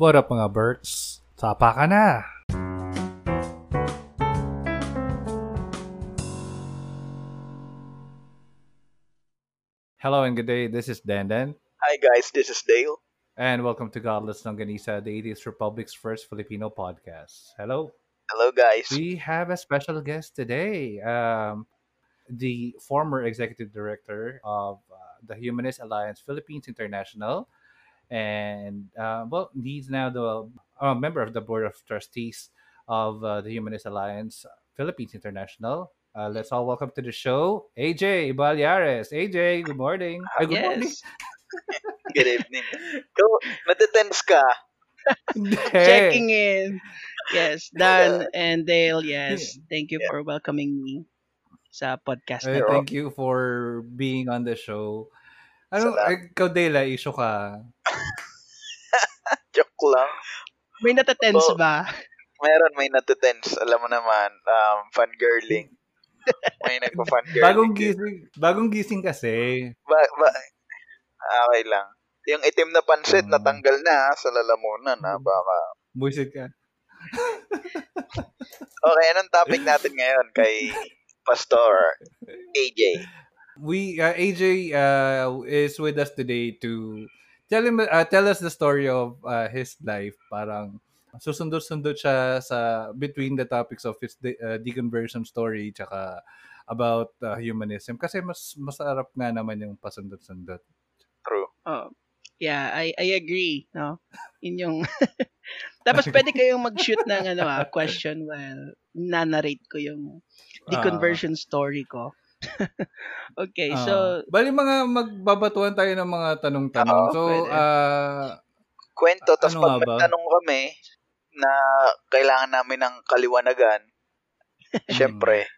What up mga Berts? Sapa ka na! Hello and good day. This is Dandan. Hi guys, this is Dale. And welcome to Godless Longganisa, the 80th Republic's first Filipino podcast. Hello. Hello guys. We have a special guest today. Um, the former executive director of uh, the Humanist Alliance Philippines International. And, uh, well, he's now the uh, member of the board of trustees of uh, the Humanist Alliance Philippines International. Uh, let's all welcome to the show AJ Balyares. AJ, good morning. Ay, good morning. Good evening. Ikaw, natitense ka. Checking in. Yes, Dan and Dale, yes. Thank you for welcoming me sa podcast Ay, thank you for being on the show. Ano, ikaw, Dela, issue ka. Joke lang. May natatense Oh. ba? Meron may natitense. Alam mo naman, um, fangirling. May nagpa-fangirling. Bagong gising, bagong gising kasi. Ba, ba, okay lang. Yung itim na pansit, Ah. natanggal na ha, sa lalamunan. Ha, baka. Buisit ka. Okay, anong topic natin ngayon kay Pastor AJ? We uh, AJ uh, is with us today to tell him uh, tell us the story of uh, his life. Parang susundot-sundot siya sa between the topics of his de- uh, deconversion story tsaka about uh, humanism kasi mas masarap nga naman yung pasundot-sundot. True. Oh. Yeah, I I agree, no. Yun yung Tapos pwede kayong mag-shoot ng ano ah, question while na-narrate ko yung deconversion story ko. okay, Ah, so bali mga magbabatuan tayo ng mga tanong-tanong. Oo, so, pwede. uh, Kwento, tapos Ano pag nagtanong kami na kailangan namin ng kaliwanagan, syempre,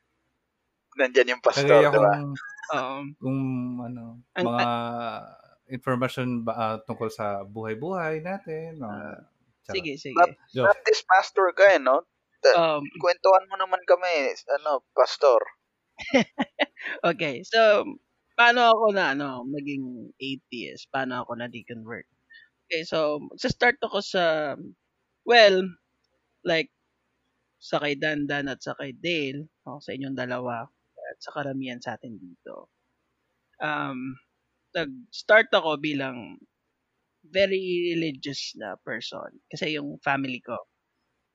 nandyan yung pastor, di ba? kung, um, kung ano, Ang- mga information ba, ah, tungkol sa buhay-buhay natin. Mga, Charot. sige, sige. Joke. Baptist pastor ka eh, no? Um, Kwentuhan mo naman kami, ano, pastor. Okay, so paano ako na ano, maging atheist? Paano ako na deconvert? Okay, so sa start ako sa well, like sa kay Dandan at sa kay Dale, o, sa inyong dalawa at sa karamihan sa atin dito. Um, nag-start ako bilang very religious na person kasi yung family ko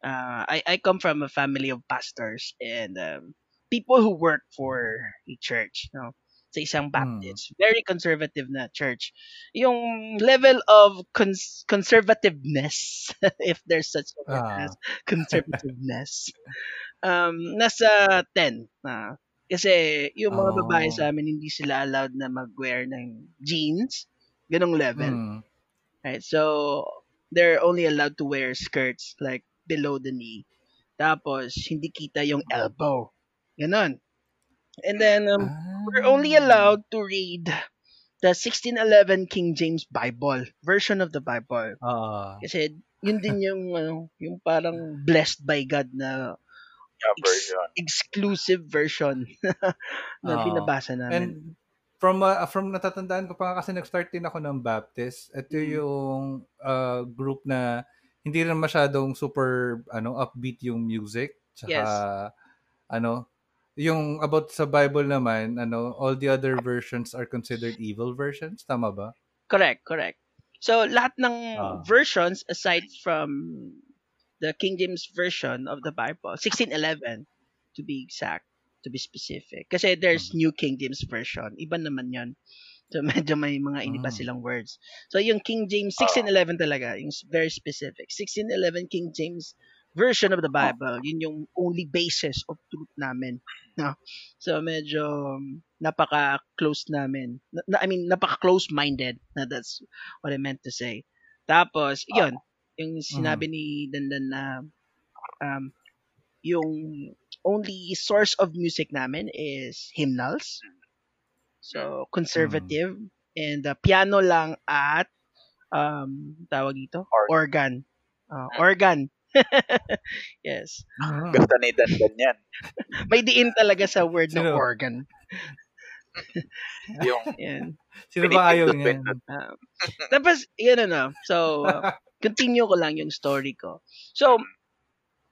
uh, I I come from a family of pastors and um, people who work for a church, no? Sa isang Baptist, very conservative na church. Yung level of cons- conservativeness, if there's such a word Ah. as conservativeness, um, nasa 10. na kasi yung mga Oh. babae sa amin, hindi sila allowed na mag-wear ng jeans. Ganong level. Mm. Right? So, they're only allowed to wear skirts like below the knee. Tapos, hindi kita yung elbow. Ganon. And then, um, we're only Ah. allowed to read the 1611 King James Bible, version of the Bible. Ah. Kasi, yun din yung, ano, yung parang blessed by God na Yeah, Ex- version. exclusive version na Ah. binabasa namin. And from uh, from natatandaan ko pa nga kasi nag-start din ako ng Baptist. Ito Mm. yung uh, group na hindi rin masyadong super ano upbeat yung music. Tsaka Yes. ano yung about sa Bible naman, ano, all the other versions are considered evil versions, tama ba? Correct, correct. So, lahat ng Ah. versions aside from the King James version of the Bible, 1611 to be exact, to be specific. Kasi there's New King James version. Iba naman 'yon. So, medyo may mga iniba Mm. silang words. So, yung King James, 1611 talaga, yung very specific. 1611 King James version of the Bible, yun yung only basis of truth namin. No? So, medyo um, napaka-close namin. Na, I mean, napaka-close-minded. Na that's what I meant to say. Tapos, yun, yung sinabi ni Dandan na um, yung only source of music namin is hymnals. So, conservative. And uh, piano lang at um, tawag ito? Organ. Uh, organ. yes. Ah. Gusto ni Dandan yan. May diin talaga sa word ng Sino? organ. Yung Yan. Sino ba ayaw pinipindot-pindot. Um, tapos, yun ano. So, uh, continue ko lang yung story ko. So,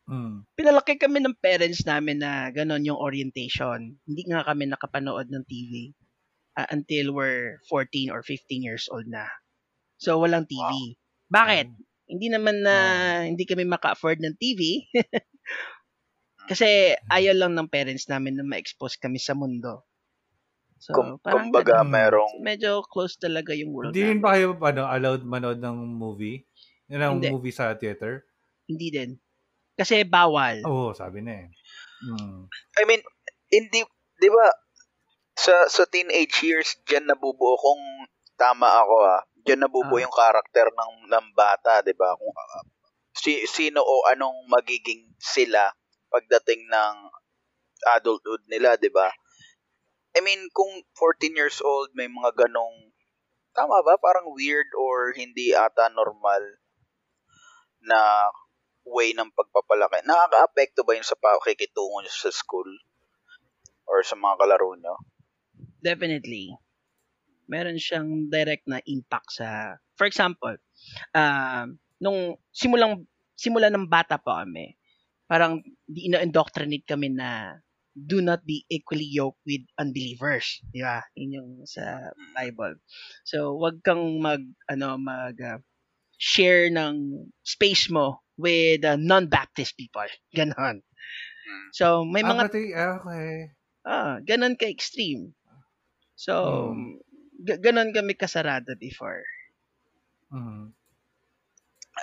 Mm. pinalaki kami ng parents namin na ganon yung orientation. Hindi nga kami nakapanood ng TV uh, until we're 14 or 15 years old na. So, walang TV. Bakit? Hindi naman na hindi kami maka-afford ng TV. Kasi ayaw lang ng parents namin na ma-expose kami sa mundo. So, Kum- parang kumbaga, ganun. merong medyo close talaga yung world Hindi rin ba kayo ano, allowed manood ng movie? Ang Hindi. movie sa theater? Hindi din. Kasi bawal. Oo, sabi na eh. Mm. I mean, hindi, di ba, sa, sa teenage years, dyan nabubuo kung tama ako ah, dyan nabubuo Ah. yung karakter ng, ng bata, di ba? Kung, ah, si, sino o anong magiging sila pagdating ng adulthood nila, di ba? I mean, kung 14 years old, may mga ganong, tama ba? Parang weird or hindi ata normal na way ng pagpapalaki. Nakaka-apekto ba yun sa pakikitungo nyo sa school? Or sa mga kalaro nyo? Definitely. Meron siyang direct na impact sa For example, uh, nung simulang simula ng bata pa kami, parang di ina-indoctrinate kami na do not be equally yoked with unbelievers, di ba? Yun yung sa Bible. So, wag kang mag ano mag uh, share ng space mo with uh, non-Baptist people. Ganon. Hmm. So, may mga ah, okay. Ah, ganun ka extreme. So, Hmm. G- ganun kami kasarado before. Mm.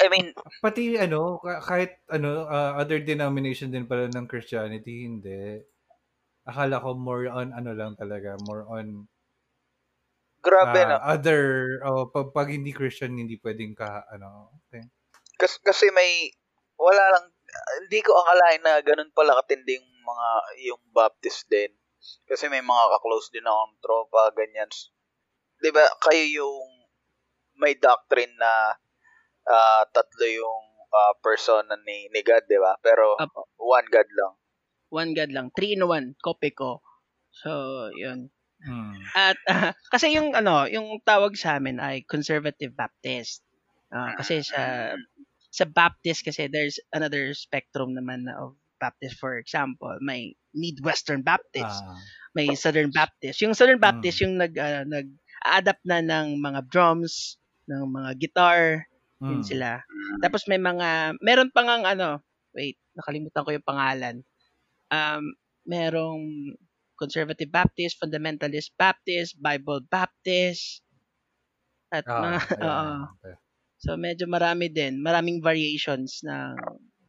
I mean, Pati ano, ka- kahit ano, ah, other denomination din pala ng Christianity, hindi. Akala ko more on ano lang talaga, more on grabe ah, na. other, oh, pag, pag hindi Christian, hindi pwedeng ka, ano, okay. Kasi, kasi may, wala lang, hindi ko akalain na ganun pala katindi yung mga, yung Baptist din. Kasi may mga ka-close din akong tropa, ganyan. Di ba, kayo yung may doctrine na ah, tatlo yung ah, persona ni, ni God, di ba? Pero Apo. one God lang. One God lang. Three in one. Kope ko. So, yun. Mm. At, ah, kasi yung, ano, yung tawag sa amin ay Conservative Baptist. Ah, kasi sa, sa Baptist kasi there's another spectrum naman na of Baptist. For example, may Midwestern Baptist. Ah, may Southern Baptist. Yung Southern Baptist Mm. yung nag ah, nag-adapt na ng mga drums, ng mga guitar, yun mm. sila. Tapos may mga meron pa ngang ano, wait, nakalimutan ko yung pangalan. Um merong Conservative Baptist, Fundamentalist Baptist, Bible Baptist. At Ah, mga ayan. oo. Okay. So medyo marami din, maraming variations ng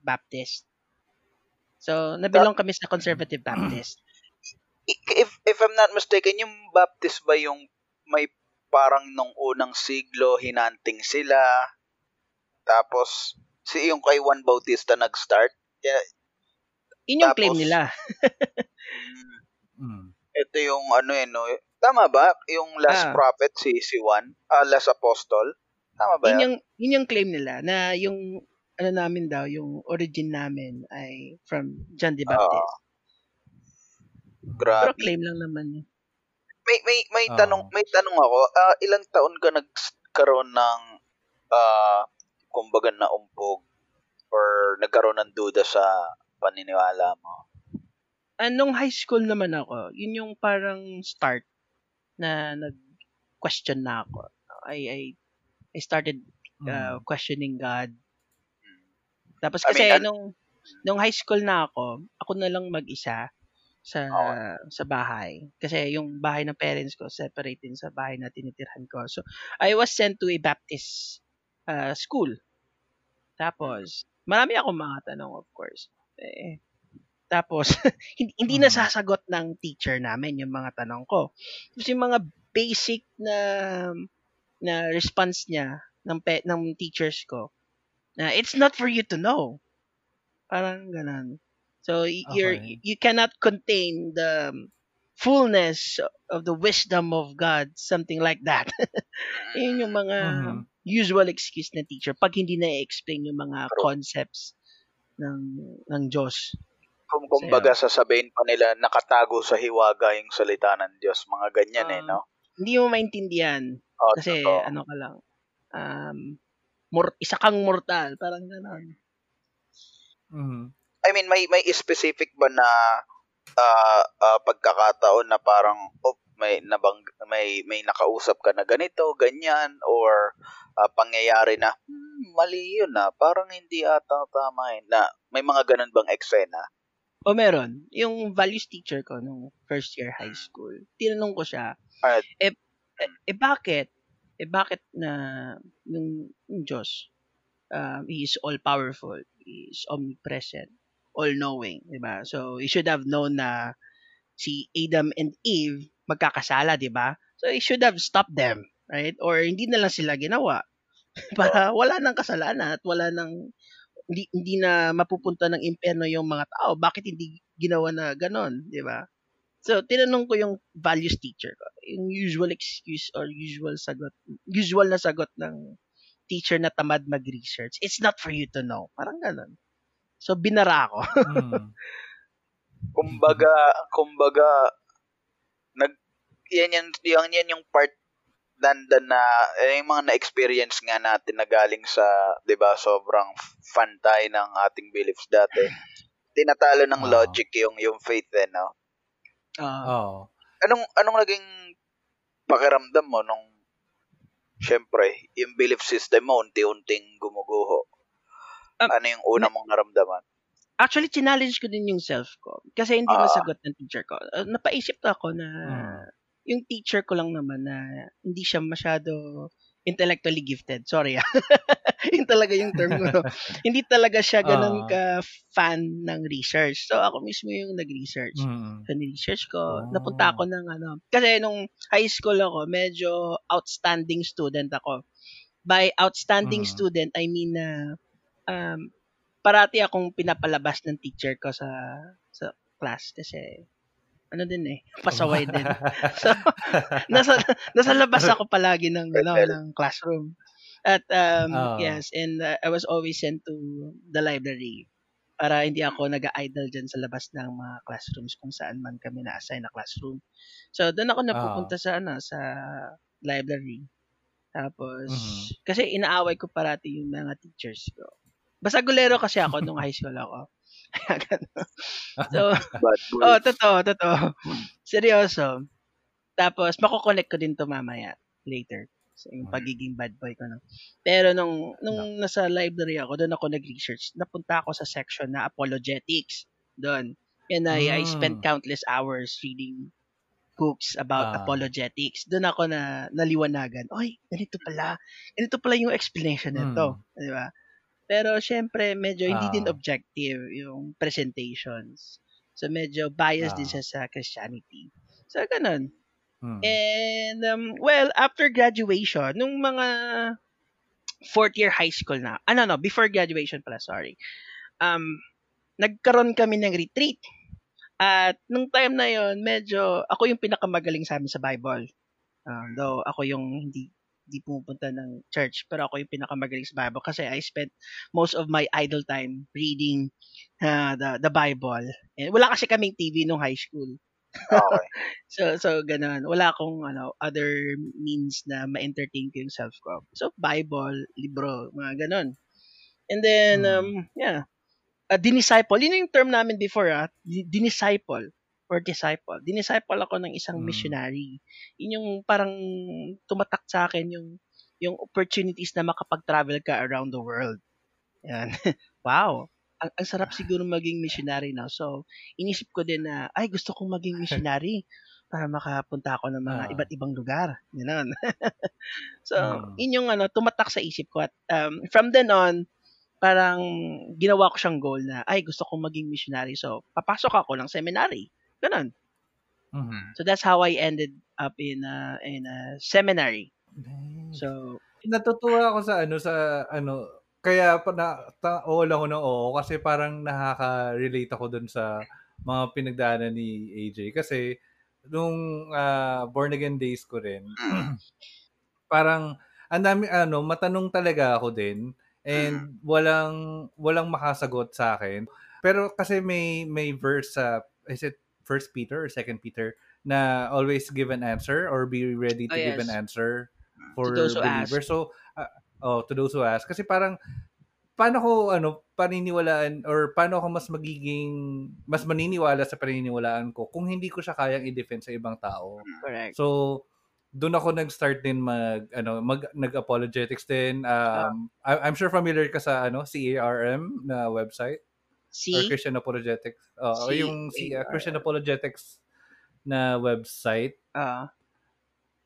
Baptist. So nabilong kami sa Conservative Baptist. if if I'm not mistaken, yung Baptist ba yung may parang nung unang siglo hinanting sila tapos si yung kay Juan Bautista nag-start. Yeah, Yun yung Tapos- claim nila. mm, ito yung ano eh no. Tama ba? Yung last Ah. prophet si si Juan, ah, last apostle. Tama ba? yun yan? yung yun yung claim nila na yung ano namin daw, yung origin namin ay from John the Baptist. Ah, grabe. Pero claim lang naman yun. May may may Oo. tanong may tanong ako. Ah, ilang taon ka nagkaroon ng ah kumbaga na umpog or nagkaroon ng duda sa paniniwala mo? Anong high school naman ako, yun yung parang start na nag-question na ako. I, I, I started uh, Mm. questioning God. Tapos I kasi mean, an- nung, nung high school na ako, ako na lang mag-isa sa Oo. sa bahay. Kasi yung bahay ng parents ko, separate din sa bahay na tinitirhan ko. So, I was sent to a Baptist uh, school. Tapos, marami akong mga tanong, of course. Eh, tapos, hindi, hindi Mhm. nasasagot ng teacher namin yung mga tanong ko. Tapos yung mga basic na na response niya ng pe, ng teachers ko na it's not for you to know. Parang ganun. So y- you're Okay. you cannot contain the fullness of the wisdom of God, something like that. Yun yung mga Mhm. usual excuse ng teacher pag hindi na explain yung mga True. concepts ng ng Diyos. Kung kumbaga sasabihin pa nila nakatago sa hiwaga yung salita ng Diyos, mga ganyan eh, Um, no? Hindi mo maintindihan Oh, kasi totoo. ano ka lang um mor- isa kang mortal, parang gano'n. Mhm. I mean, may may specific ba na ah, ah, pagkakataon na parang oh, may nabang may may nakausap ka na ganito, ganyan or ah, pangyayari na hmm, mali yun na parang hindi ata tama yun na may mga ganun bang eksena? O meron, yung values teacher ko nung first year high school, tinanong ko siya, Ah, eh, eh, eh bakit? Eh bakit na yung, yung Diyos, um, He is all-powerful, He is omnipresent, all-knowing, di ba? So, he should have known na si Adam and Eve magkakasala, di ba? So, he should have stopped them, right? Or hindi na lang sila ginawa para wala nang kasalanan at wala nang hindi, hindi na mapupunta ng impyerno yung mga tao. Bakit hindi ginawa na ganon, di ba? So, tinanong ko yung values teacher ko. Yung usual excuse or usual sagot, usual na sagot ng teacher na tamad mag-research. It's not for you to know. Parang ganon. So, binara ako. Mhm. kumbaga, kumbaga nag yan yan, yan, yan yung part dandan na eh, yung mga na-experience nga natin na galing sa, 'di ba, sobrang fan tayo ng ating beliefs dati. Tinatalo ng Oo. logic yung yung faith eh, no? Ah, Oo. Anong anong naging pakiramdam mo nung syempre, yung belief system mo unti-unting gumuguho? Um, ano yung una mong naramdaman? actually, challenge ko din yung self ko. Kasi hindi Ah. masagot ng teacher ko. Uh, napaisip ako na Mm. yung teacher ko lang naman na hindi siya masyado intellectually gifted. Sorry ah. yun talaga yung term ko. no? hindi talaga siya ganun Ah. ka fan ng research. So ako mismo yung nag-research. Mhm. Sa research ko, Oh. napunta ako ng ano. Kasi nung high school ako, medyo outstanding student ako. By outstanding Mm. student, I mean na um, parati akong pinapalabas ng teacher ko sa sa class kasi ano din eh, pasaway din. So, nasa nasa labas ako palagi ng ano ng classroom. At um Oo. yes, and uh, I was always sent to the library para hindi ako nag-idle dyan sa labas ng mga classrooms kung saan man kami na-assign na classroom. So, doon ako napupunta sa ano sa library. Tapos, Mhm. kasi inaaway ko parati yung mga teachers ko. Basta gulero kasi ako nung high school ako. So. Oh, totoo, totoo. Seryoso. Tapos, makokonect ko din to mamaya, later. So, yung pagiging bad boy ko. No? Pero nung, nung nasa library ako, doon ako nag-research. Napunta ako sa section na apologetics. Doon. And I, I spent Mm. countless hours reading books about Ah. apologetics. Doon ako na naliwanagan. Oy, ganito pala. Ganito pala yung explanation nito. Di ba? Pero syempre, medyo hindi din Ah. objective yung presentations. So medyo biased din Ah. siya sa Christianity. So ganun. Mhm. And um, well, after graduation, nung mga fourth year high school na, ano no, before graduation pala, sorry. Um, nagkaroon kami ng retreat. At nung time na yon medyo ako yung pinakamagaling sa amin sa Bible. Um, though ako yung hindi hindi pumupunta ng church, pero ako yung pinakamagaling sa Bible kasi I spent most of my idle time reading uh, the the Bible. And wala kasi kaming TV nung high school. Okay. So so ganun. Wala akong ano other means na ma-entertain ko yung self ko. So Bible, libro, mga ganun. And then Hmm. um yeah. Uh, dinisciple. Yun yung term namin before ah. Di- Dinisciple or disciple. Dinisciple ako ng isang Hmm. missionary. Yun yung parang tumatak sa akin yung yung opportunities na makapag-travel ka around the world. Yan. wow. Ang, ang sarap siguro maging missionary now. So, inisip ko din na, ay, gusto kong maging missionary para makapunta ako ng mga Ah. iba't ibang lugar. Ganun. so, Hmm. yun yung ano, tumatak sa isip ko. At um, from then on, parang ginawa ko siyang goal na, ay, gusto kong maging missionary. So, papasok ako ng seminary. Ganun. Mhm. So, that's how I ended up in a, in a seminary. Nice. So, natutuwa ako sa ano sa ano kaya pa na ta, oo lang ako ng oo kasi parang nakaka-relate ako dun sa mga pinagdaanan ni AJ kasi nung ah, born again days ko rin parang ang dami ano matanong talaga ako din and walang walang makasagot sa akin pero kasi may may verse sa is it first Peter or second Peter na always give an answer or be ready to Oh, give yes. an answer for To those who ask. believers. So, ah, Oh, to those who ask. Kasi parang, paano ko, ano, paniniwalaan, or paano ako mas magiging, mas maniniwala sa paniniwalaan ko kung hindi ko siya kayang i-defend sa ibang tao. Correct. So, doon ako nag-start din mag ano mag nag-apologetics din um I- I'm sure familiar ka sa ano CARM na website or See? Christian Apologetics uh, C- yung si uh, Christian Apologetics na website Ah.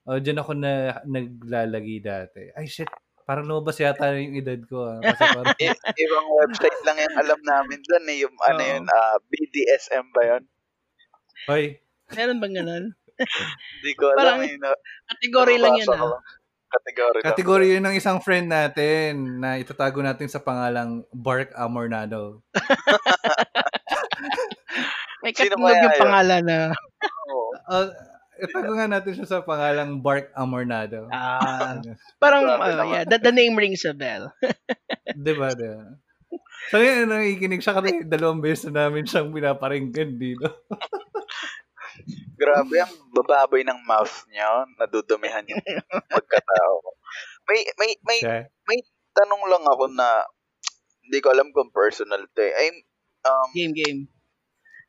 oh diyan ako na naglalagi dati ay shit parang lumabas yata yung edad ko ah. kasi parang I- ibang website lang yung alam namin doon eh. Yung ano yun, ah, BDSM ba yun? hoy Meron bang ganun? Hindi ko alam. Parang eh, na- Category lang ko ah. Lang. kategory yun ng isang friend natin na itatago natin sa pangalang Bark Amornado May kaya yung yun? pangalan na. Oo. Uh, itago nga natin siya sa pangalang Bark Amornado. Ah, parang, Grabe ah, naman. yeah, the, the name rings a bell. Di ba? Di ba? So yun, nakikinig siya kasi dalawang beses na namin siyang pinaparinggan dito. Grabe ang bababoy ng mouth niya. Nadudumihan yung pagkatao. May, may, may Siya. tanong lang ako na hindi ko alam kung personal to eh. I'm, um, Game, game.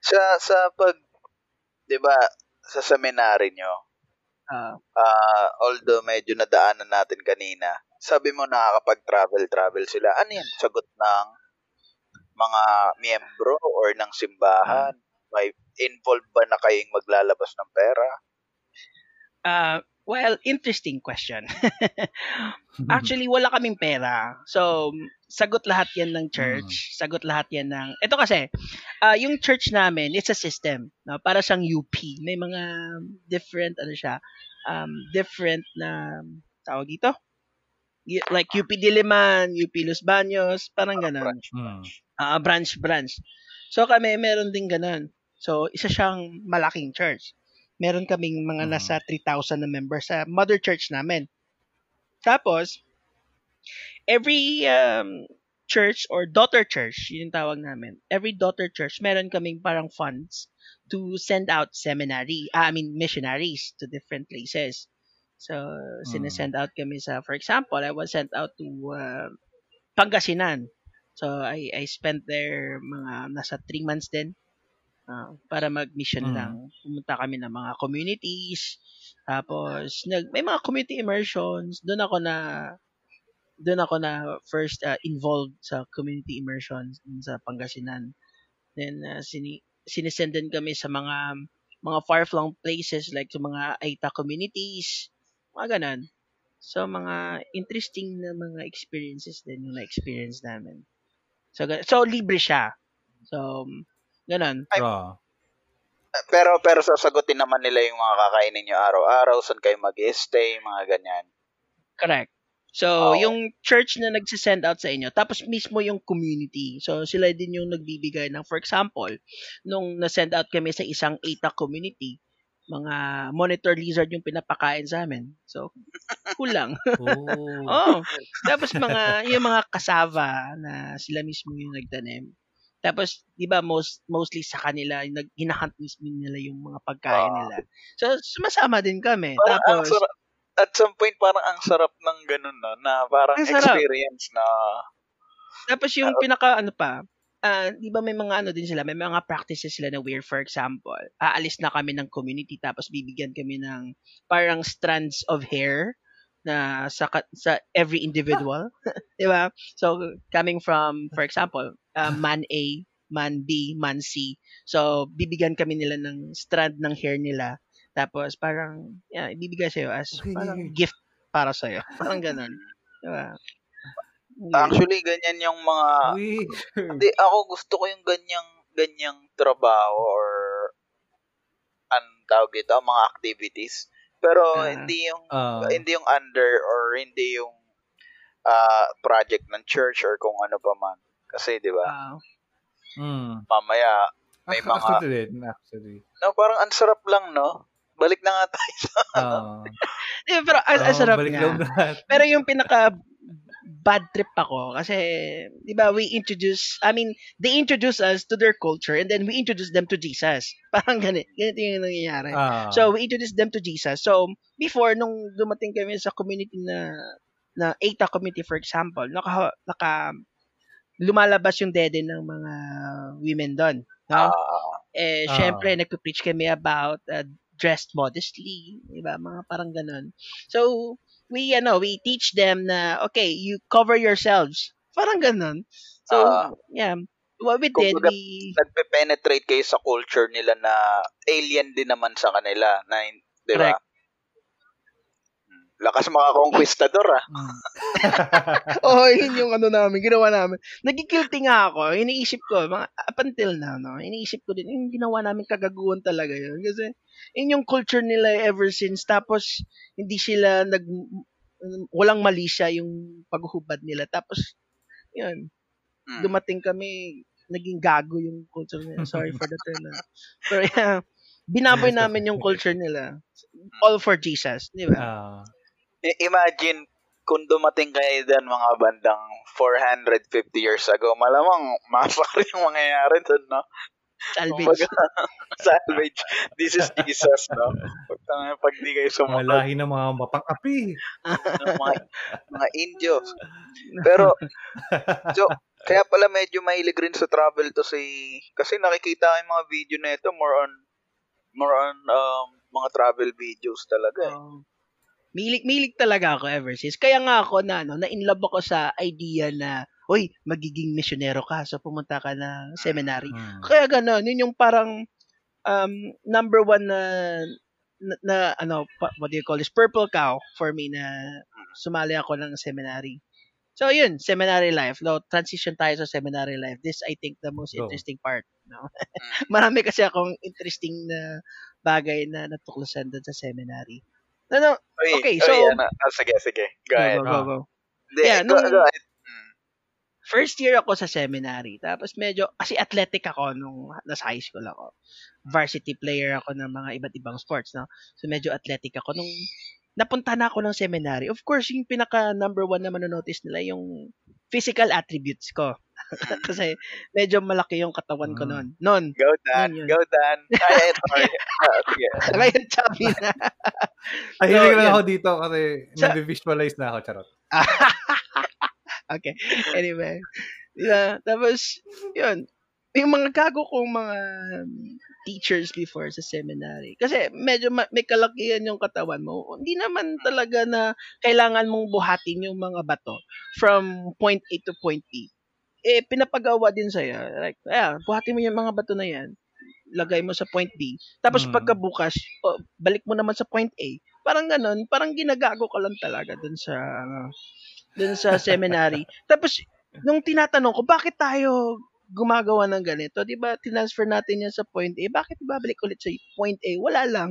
sa, sa pag, di ba, sa seminary nyo, Ah, ah although medyo nadaanan natin kanina, sabi mo nakakapag-travel-travel sila. Ano yan? Sagot ng mga miyembro or ng simbahan? May involved ba na kayong maglalabas ng pera? Ah, well, interesting question. Actually, wala kaming pera. So, sagot lahat yan ng church. Sagot lahat yan ng... Ito kasi, ah yung church namin, it's a system. No? Para siyang UP. May mga different, ano siya, um, different na, tawag dito? Like UP Diliman, UP Los Baños, parang ganun. Hmm. Ah, branch, branch. So kami, meron din ganun. So, isa siyang malaking church. Meron kaming mga Mhm. nasa 3,000 na members sa mother church namin. Tapos, every um, church or daughter church, yun yung tawag namin. Every daughter church, meron kaming parang funds to send out seminary, ah, I mean missionaries to different places. So, sinesend out kami sa, for example, I was sent out to uh, Pangasinan. So, I, I spent there mga nasa three months din ah, para mag-mission Mm. lang. Pumunta kami ng mga communities. Tapos, nag, may mga community immersions. Doon ako na doon ako na first uh, involved sa community immersions sa Pangasinan. Then, uh, sini, sinisend din kami sa mga mga far-flung places like sa mga Aita communities, mga ganun. So, mga interesting na mga experiences din yung na-experience namin. So, so libre siya. So, ganun. Raw. Pero pero sasagutin naman nila yung mga kakainin nyo araw-araw, saan kayo mag stay mga ganyan. Correct. So, Oo. yung church na nagsisend out sa inyo, tapos mismo yung community. So, sila din yung nagbibigay ng, for example, nung na-send out kami sa isang ATA community, mga monitor lizard yung pinapakain sa amin. So, cool lang. Oh. oh, tapos mga, yung mga kasava na sila mismo yung nagtanim. Tapos, di ba, most, mostly sa kanila, nag, hinahunt mismo nila yung mga pagkain nila. So, sumasama din kami. Parang ang Tapos, sarap, at some point parang ang sarap ng ganun no, na parang experience na Tapos yung pinaka ano pa, ah, 'di ba may mga ano din sila, may mga practices sila na where for example, aalis na kami ng community tapos bibigyan kami ng parang strands of hair na sa sa every individual, 'di ba? So coming from for example, ah, man A, man B, man C. So bibigyan kami nila ng strand ng hair nila. Tapos parang yeah, ibibigay sa as Okay. parang gift para sa iyo. Parang ganun. 'Di ba? actually ganyan yung mga. Hindi, ako gusto ko yung ganyang ganyang trabaho or ang tawag dito, mga activities. Pero Ah. hindi yung Ah. hindi yung under or hindi yung ah, project ng church or kung ano pa man. Kasi 'di ba? Ah, Mm. Mamaya may mga Actually, din, actually. no, parang ang sarap lang, no? Balik na nga tayo sa Ah. Eh, pero ang Oh, sarap balik nga. Pero yung pinaka bad trip ako kasi 'di ba we introduce I mean they introduce us to their culture and then we introduce them to Jesus. Parang ganito. Ganito yung nangyayari. Ah. So we introduce them to Jesus. So before nung dumating kami sa community na na ETA committee for example, naka, naka lumalabas yung dede ng mga women doon. No? Ah, eh, Ah. syempre, nagpe-preach kami about uh, dressed modestly, di ba? Mga parang ganun. So, we, ano, we teach them na, okay, you cover yourselves. Parang ganun. So, Ah. yeah. What we did, Kumbaga, we, nagpe-penetrate kayo sa culture nila na alien din naman sa kanila. Na, di ba? Correct. Hmm. Lakas mga conquistador ah. oh, yun yung ano namin, ginawa namin. Nagkikilty nga ako. Iniisip ko, mga, up until now, no, iniisip ko din, yung ginawa namin kagaguhan talaga yun. Kasi, yun yung culture nila ever since. Tapos, hindi sila nag, walang mali siya yung paghuhubad nila. Tapos, yun, Hmm. dumating kami, naging gago yung culture nila. Sorry for the term. Pero yeah, binaboy namin yung culture nila. All for Jesus, di ba? I- Imagine kung dumating kayo dyan mga bandang 450 years ago, malamang massacre yung mangyayari dun, no? Salvage. Salvage. This is Jesus, no? Pag, pag di kayo mga sumunod lahi ng mga mapang-api. ng mga, mga Indios. Pero, so, kaya pala medyo mahilig rin sa travel to si, kasi nakikita ko yung mga video na ito, more on, more on, um, mga travel videos talaga. eh. Oo. Milig, milig talaga ako ever since. Kaya nga ako na, ano, na-inlove ako sa idea na, uy, magiging misyonero ka, so pumunta ka ng seminary. Hmm. Kaya gano'n, yun yung parang um, number one na, na, na, ano, pa- what do you call this, purple cow for me na sumali ako ng seminary. So yun, seminary life. No, transition tayo sa seminary life. This I think the most Go. interesting part. No? Mm. Marami kasi akong interesting na bagay na natuklasan doon sa seminary. No, no, Okay, uy, so- ah, sige, sige. Go ahead. go, go, go. Hindi, Yeah, go, nung- go ahead. First year ako sa seminary. Tapos medyo, kasi athletic ako nung nasa high school ako. Varsity player ako ng mga iba't ibang sports, no? So medyo athletic ako. Nung napunta na ako ng seminary, of course, yung pinaka number one na manonotice nila, yung physical attributes ko. kasi medyo malaki yung katawan ko Mm. noon. Noon. Go, Dan. Go, Dan. Ay, sorry. Ah, sige. Ngayon, chubby na. Ay, So, lang yun. ako dito kasi Sa- nag-visualize na ako, charot. Okay. Anyway. Yeah, tapos, yun. Yung mga gago kong mga teachers before sa seminary. Kasi medyo ma- may kalakihan yung katawan mo. Hindi naman talaga na kailangan mong buhatin yung mga bato from point A to point B. Eh, pinapagawa din sa'yo. Like, yeah, buhatin mo yung mga bato na yan. Lagay mo sa point B. Tapos Mm. pagkabukas, oh, balik mo naman sa point A. Parang ganun, parang ginagago ka lang talaga dun sa, ano, dun sa seminary. Tapos, nung tinatanong ko, bakit tayo gumagawa ng ganito? Di ba, transfer natin yan sa point A. Bakit babalik ulit sa point A? Wala lang.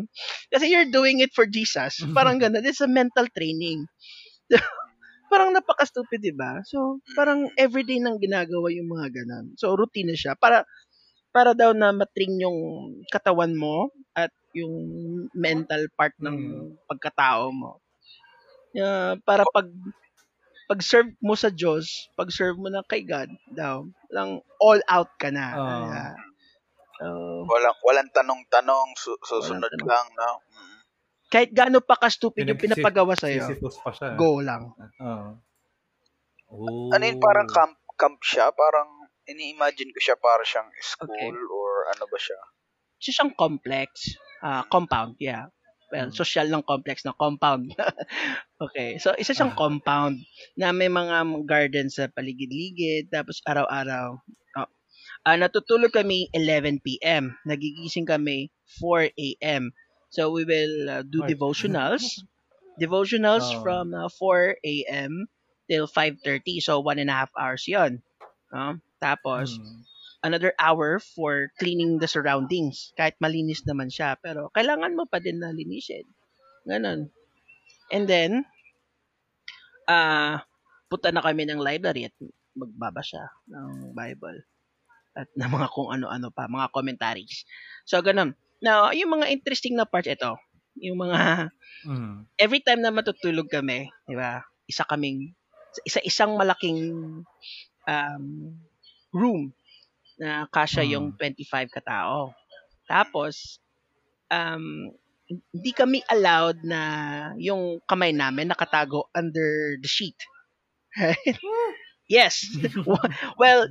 Kasi you're doing it for Jesus. Parang ganun. It's a mental training. parang napaka-stupid, di ba? So, parang everyday nang ginagawa yung mga ganun. So, routine na siya. Para, para daw na matring yung katawan mo at yung mental part ng Mm. pagkatao mo. Yeah, para pag pag-serve mo sa Diyos, pag-serve mo na kay God daw, lang all out ka na. Oo. Yeah. So, Walang, walang tanong-tanong, su- susunod tanong. lang, no? Mm. kahit gaano pa ka-stupid yung pinapagawa sa'yo, pa siya. go lang. Oo. Oh. Ano yun, parang camp, camp siya? Parang, ini-imagine ko siya para siyang school Okay. or ano ba siya? Isa siyang complex. ah compound, yeah. Well, Hmm. social ng complex na compound. okay. So, isa siyang Ah. compound na may mga garden sa paligid-ligid. Tapos, araw-araw. Oh. Ah, natutulog kami 11 p.m. Nagigising kami 4 a.m. So, we will uh, do devotionals. Devotionals Oh. from uh, 4 a.m. till 5.30. So, one and a half hours yon. No? Tapos, Hmm. Another hour for cleaning the surroundings. Kahit malinis naman siya, pero kailangan mo pa din na linisin. Ganon. And then, ah, punta na kami ng library at magbabasa ng Bible. At ng mga kung ano-ano pa, mga commentaries. So, ganon. Now, yung mga interesting na part ito, yung mga Hmm. every time na matutulog kami, di ba? Isa kaming isa-isang malaking um, room na kasya Mm. yung 25 katao. Tapos um hindi kami allowed na yung kamay namin nakatago under the sheet. Right? yes. well,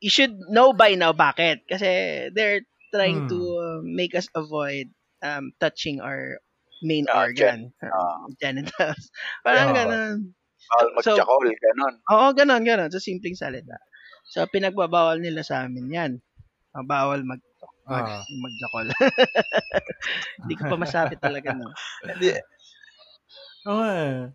you should know by now bakit. Kasi they're trying Hmm. to uh, make us avoid um, touching our main Ah, organ, ah. um, genitals. Parang Ah. ganun. So- magjakol, ganun. Oo, ganun, ganun. Sa simpleng salita. So, pinagbabawal nila sa amin yan. Ah, bawal mag mag, Ah. magjakol. Hindi ko pa masabi talaga no. Hindi, Oo eh.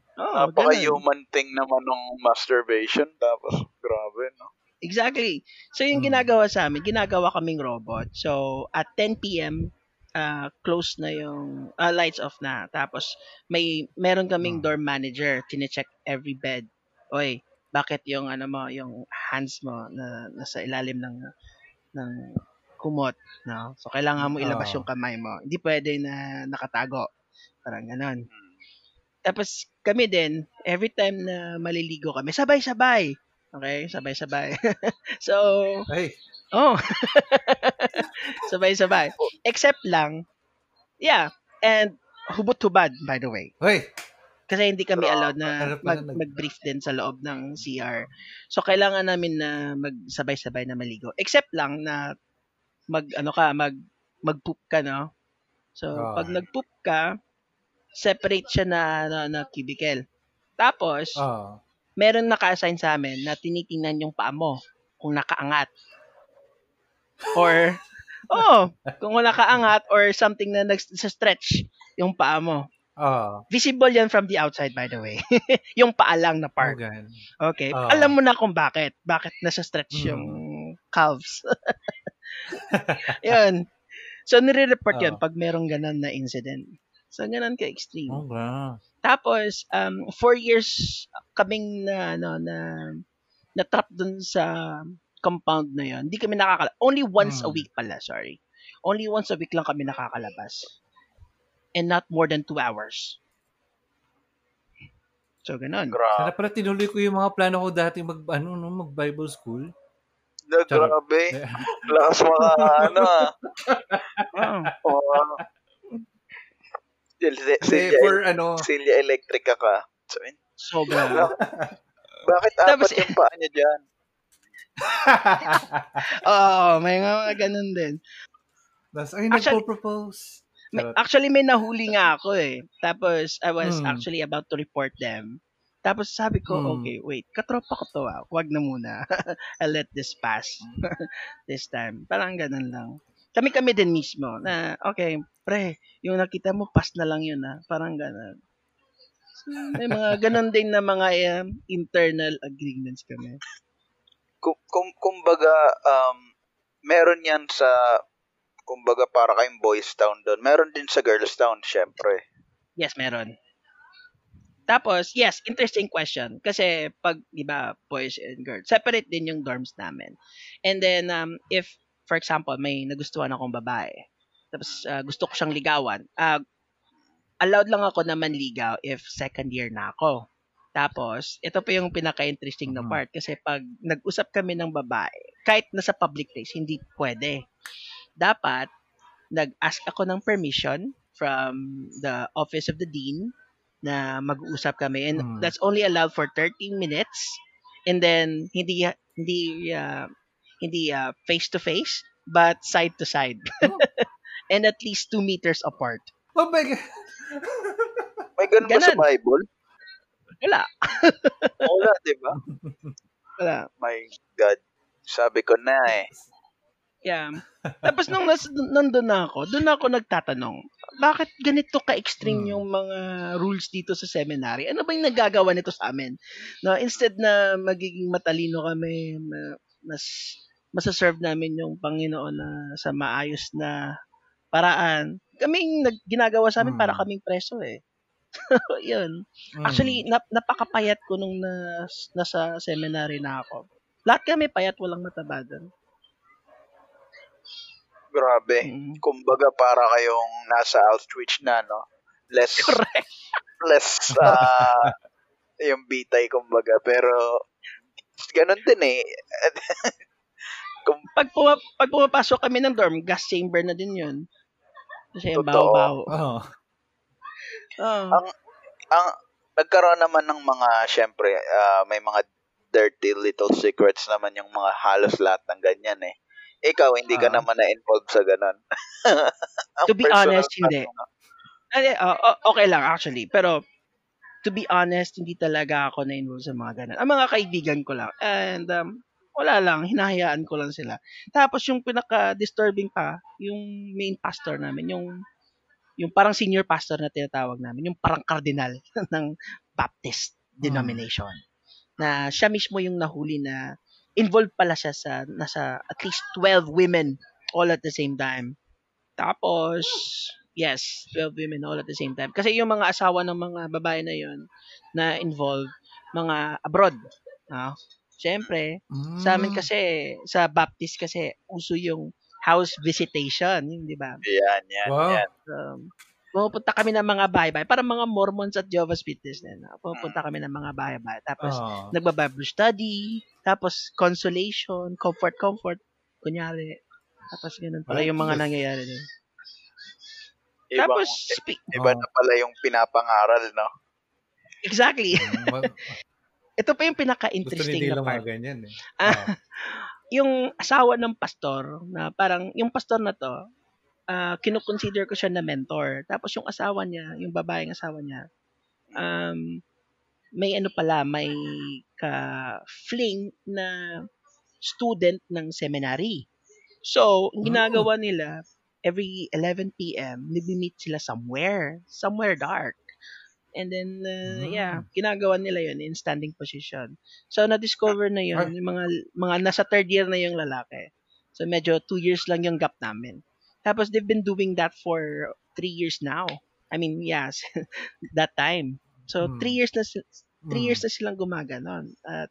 Ganun. napaka-human thing naman ng masturbation. Tapos, grabe, no? Exactly. So, yung Hmm. ginagawa sa amin, ginagawa kaming robot. So, at 10 p.m., uh, close na yung ah, lights off na. Tapos, may meron kaming Hmm. dorm manager. Tine-check every bed. Oy, bakit yung ano mo, yung hands mo na nasa ilalim ng ng kumot, no? So, kailangan mo ilabas Ah. yung kamay mo. Hindi pwede na nakatago. Parang ganon. Hmm. Tapos kami din, every time na maliligo kami, sabay-sabay. Okay? Sabay-sabay. so, Ay. oh. sabay-sabay. Except lang, yeah, and hubot-hubad, by the way. Hoy. Kasi hindi kami Ah, allowed na pala mag, mag-brief din sa loob ng CR. So, kailangan namin na magsabay-sabay na maligo. Except lang na mag, ano ka, mag, mag-poop ka, no? So, Ah. pag nag-poop ka, separate siya na, na, na cubicle. Tapos, Ah. meron naka-assign sa amin na tinitingnan yung paa mo kung nakaangat. Or, oh, kung nakaangat or something na nag-stretch yung paa mo. Ah. Visible yan from the outside, by the way. yung paa lang na part. Okay. Okay. Ah. Alam mo na kung bakit. Bakit nasa stretch Mm. yung calves. yun. So, nire-report yun Ah. pag merong ganun na incident. So, ganun ka-extreme. Okay. Tapos, um, four years kaming na, ano, na, na trap dun sa compound na yun. Hindi kami nakakala. Only once a Hmm. week pala, sorry. Only once a week lang kami nakakalabas. And not more than two hours. So, ganun. Grabe. Sana pala tinuloy ko yung mga plano ko dati mag, ano, no, mag Bible school. Na, grabe. Lakas mga, ano, ah. Oh, Oh. Silya, for ano, silya electrica ka. Sabihin, sobra. bakit apat Tapos- yung paa niya dyan? Oo, may mga ganun din. Tapos, ay, nagpo-propose. May, actually, may nahuli nga ako eh. Tapos, I was Hmm. actually about to report them. Tapos sabi ko, Hmm. okay, wait, katropa ko to ah. Huwag na muna. I'll let this pass. this time. Parang ganun lang. Kami-kami din mismo na, okay, pre, yung nakita mo, pass na lang yun ah. Parang ganun. So, may mga ganun din na mga um, internal agreements kami. Kung, kung, kumbaga, um, meron yan sa, kumbaga para kayong boys town doon. Meron din sa girls town, syempre. Yes, meron. Tapos, yes, interesting question. Kasi pag, di ba, boys and girls, separate din yung dorms namin. And then, um, if, for example, may nagustuhan akong babae, tapos uh, gusto ko siyang ligawan, uh, allowed lang ako na manligaw if second year na ako. Tapos, ito pa yung pinaka-interesting na Mhm. part kasi pag nag-usap kami ng babae, kahit nasa public place, hindi pwede. Dapat, nag-ask ako ng permission from the office of the dean na mag-uusap kami and Hmm. that's only allowed for 30 minutes and then hindi hindi uh, hindi uh, face to face but side to side Oh. and at least 2 meters apart oh my God. May ganun ba sa Ganun. Bible? wala Wala, di ba? wala My God. Sabi ko na eh. Yeah tapos nung nas, nandun na ako doon ako nagtatanong bakit ganito ka-extreme Hmm. yung mga rules dito sa seminary ano ba yung nagagawa nito sa amin no instead na magiging matalino kami ma- mas masaserve namin yung Panginoon na sa maayos na paraan kaming nag, ginagawa sa amin Hmm. para kaming preso eh yun Mm. Actually, nap- napakapayat ko nung nas, nasa seminary na ako. Lahat kami payat, walang mataba doon. Grabe. Mm. Kumbaga para kayong nasa outreach na, no? Less, Correct. less, ah, yung bitay, kumbaga. Pero, ganun din eh. Pag, puma- pag pumapasok kami ng dorm, gas chamber na din yun. Kasi yung baho-baho. Oh. Oh. Ang ang nagkaroon naman ng mga syempre ah, may mga dirty little secrets naman yung mga halos lahat ng ganyan eh. Ikaw hindi ka Ah. naman na-involved sa ganun. To be honest, hindi. tanong, ah. Ay, oh, oh, okay lang actually. Pero, to be honest, hindi talaga ako na-involve sa mga ganun. Ang mga kaibigan ko lang. And, um, wala lang, hinahayaan ko lang sila. Tapos yung pinaka-disturbing pa, yung main pastor namin, yung yung parang senior pastor na tinatawag namin, yung parang cardinal ng Baptist denomination. Na siya mismo yung nahuli na involved pala siya sa nasa at least 12 women all at the same time. Tapos, yes, 12 women all at the same time. Kasi yung mga asawa ng mga babae na yon na involved, mga abroad. No? Siyempre, sa amin Mm. kasi, sa Baptist kasi, uso yung house visitation, di ba? Yan, yan, Wow. yan. Um, pumupunta kami ng mga bahay-bahay, parang mga Mormons at Jehovah's Witness din. no? Pumupunta kami ng mga bahay-bahay. Tapos, Oh. nagba-Bible study, tapos consolation, comfort, comfort, kunyari. Tapos ganun pala yung mga nangyayari din. Ibang, Tapos, spe- iba Oh. na pala yung pinapangaral, no? exactly. Mm, Ito pa yung pinaka-interesting na part. ganyan eh. Ah, yung asawa ng pastor, na parang, yung pastor na to, ah kinukonsider ko siya na mentor. Tapos yung asawa niya, yung babaeng asawa niya, um, may ano pala, may ka-fling na student ng seminary. So, ang ginagawa nila, every 11 p.m., nag-meet sila somewhere, somewhere dark. And then, uh, Mm. yeah, ginagawa nila yun in standing position. So, na-discover na yun, Ah. yung mga, mga nasa third year na yung lalaki. So, medyo two years lang yung gap namin. Tapos, they've been doing that for three years now. I mean, yes, that time. So, Hmm. three years na, three Mm. years na silang gumaganon. At,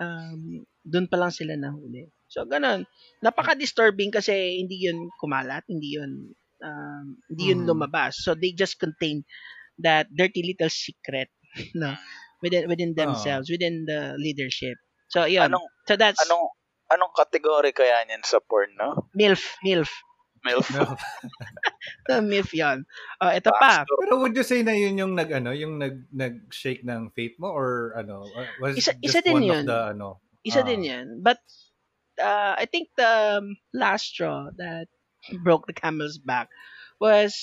um, doon pa lang sila nahuli. So, ganun. Napaka-disturbing kasi hindi yun kumalat, hindi yun, um, hindi yun Mhm. lumabas. So, they just contain that dirty little secret no within within themselves within the leadership so yun Anong, so that's anong, anong kategory kaya niyan sa porn, no? milf milf MILF. No. the milf yon oh ito pa Pastor. Pero would you say na yun yung nag ano, yung nag nag-shake ng faith mo or ano, uh, was Isa- just isa din one yun. of the ano? isa Ah. din yan but uh, I think the um, last straw that broke the camel's back was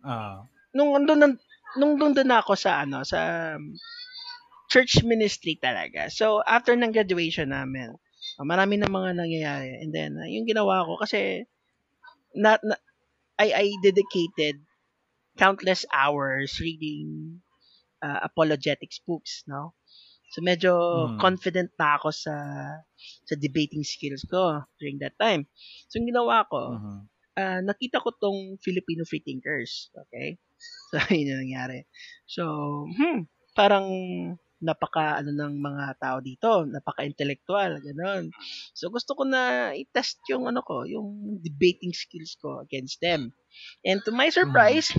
Ah. nung andun nung doon doon ako sa ano sa um, church ministry talaga. So after ng graduation namin, uh, marami na mga nangyayari. And then uh, yung ginawa ko kasi na, na I I dedicated countless hours reading uh, apologetics books, no? So medyo Hmm. confident na ako sa sa debating skills ko during that time. So yung ginawa ko, Mhm. ah, nakita ko tong Filipino free thinkers. Okay? So, yun yung nangyari. So, hmm, parang napaka ano ng mga tao dito, napaka-intellectual, gano'n. So, gusto ko na i-test yung ano ko, yung debating skills ko against them. And to my surprise,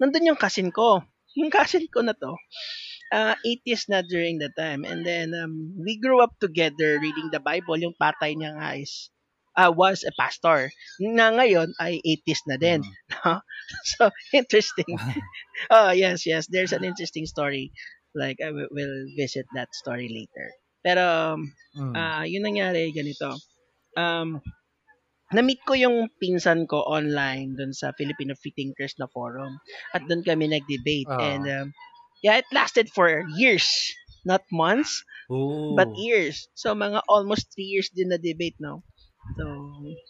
nandun yung cousin ko. Yung cousin ko na to, uh, atheist na during that time. And then, um, we grew up together reading the Bible. Yung patay niya nga is, uh, was a pastor. Na ngayon ay atheist na din. Mhm. so, interesting. oh, yes, yes. There's an interesting story. Like, I will will visit that story later. Pero, um, Mm. ah yun nangyari, ganito. Um, na-meet ko yung pinsan ko online dun sa Filipino Free Thinkers na forum. At dun kami nag-debate. Ah. And, um, yeah, it lasted for years. Not months, Ooh. but years. So, mga almost three years din na debate, no? So,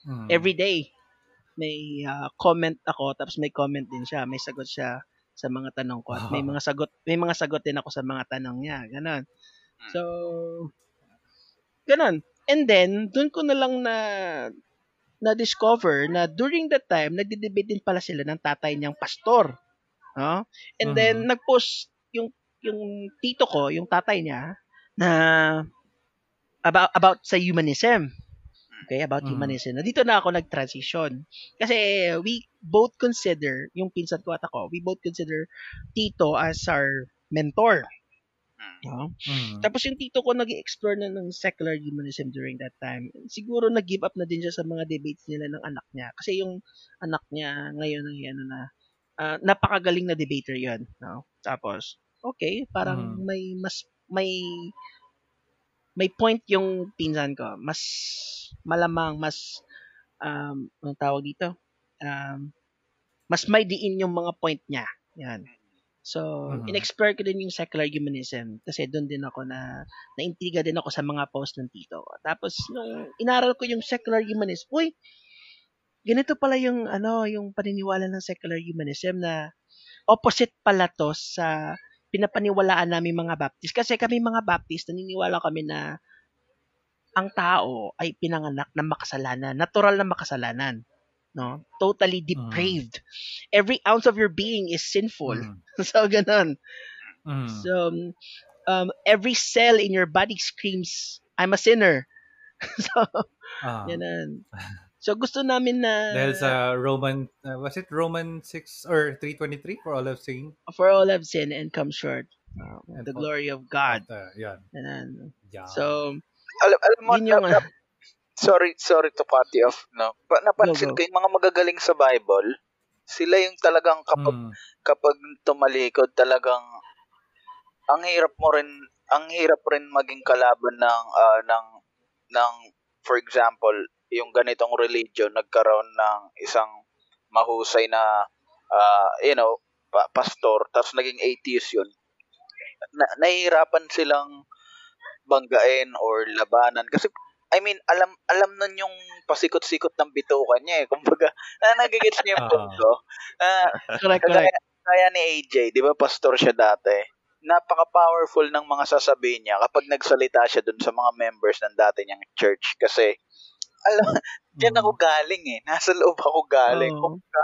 Mm. every day may ah, comment ako tapos may comment din siya may sagot siya sa mga tanong ko. At may Ah. mga sagot may mga sagot din ako sa mga tanong niya ganon. So ganon. And then doon ko na lang na na discover na during that time nagde-debate din pala sila ng tatay niyang pastor no? And then nag-post yung yung tito ko yung tatay niya na about about sa humanism Okay, about Mhm. humanism. Na dito na ako nag-transition. Kasi we both consider, yung pinsan ko at ako, we both consider Tito as our mentor. No? Mm. Tapos yung tito ko nag explore na ng secular humanism during that time. Siguro nag-give up na din siya sa mga debates nila ng anak niya. Kasi yung anak niya ngayon ay ano na, ah, napakagaling na debater yon no? Tapos, okay, parang Mm. may mas may may point yung pinsan ko. Mas malamang, mas um, anong tawag dito? Um, mas may diin yung mga point niya. Yan. So, Mhm. in-explore ko din yung secular humanism kasi doon din ako na naintriga din ako sa mga post ng tito. Tapos nung inaral ko yung secular humanism, uy, ganito pala yung ano, yung paniniwala ng secular humanism na opposite pala to sa pinapaniwalaan namin mga Baptist. Kasi kami mga Baptist, naniniwala kami na ang tao ay pinanganak na makasalanan, natural na makasalanan. No? Totally depraved. Every ounce of your being is sinful. Mm. so, ganun. Mm. So, um, every cell in your body screams, I'm a sinner. so, Ah. ganun. So, gusto namin na Dahil sa Roman, uh, was it Roman 6 or 323 for all of sin? for all have sinned and come short uh, of And the for- glory of God. Uh, yan. Ganun. Yeah. So, Alam, alam mo, yun yung, na- na- sorry, sorry to cut you off, no? Pa, napansin go. ko yung mga magagaling sa Bible, sila yung talagang kapag, Mm. kapag tumalikod, talagang ang hirap mo rin, ang hirap rin maging kalaban ng, ah, ng, ng, for example, yung ganitong religion, nagkaroon ng isang mahusay na, ah, you know, pa- pastor, tapos naging atheist yun. Na, nahihirapan silang banggain or labanan kasi I mean, alam alam nun yung pasikot-sikot ng bituka niya eh. Kumbaga, na nagigits niya yung punto. Correct, correct. kaya ni AJ, di ba, pastor siya dati. Napaka-powerful ng mga sasabihin niya kapag nagsalita siya dun sa mga members ng dati niyang church. Kasi, alam, diyan Mm. ako galing eh. Nasa loob ako galing. Kumbaga,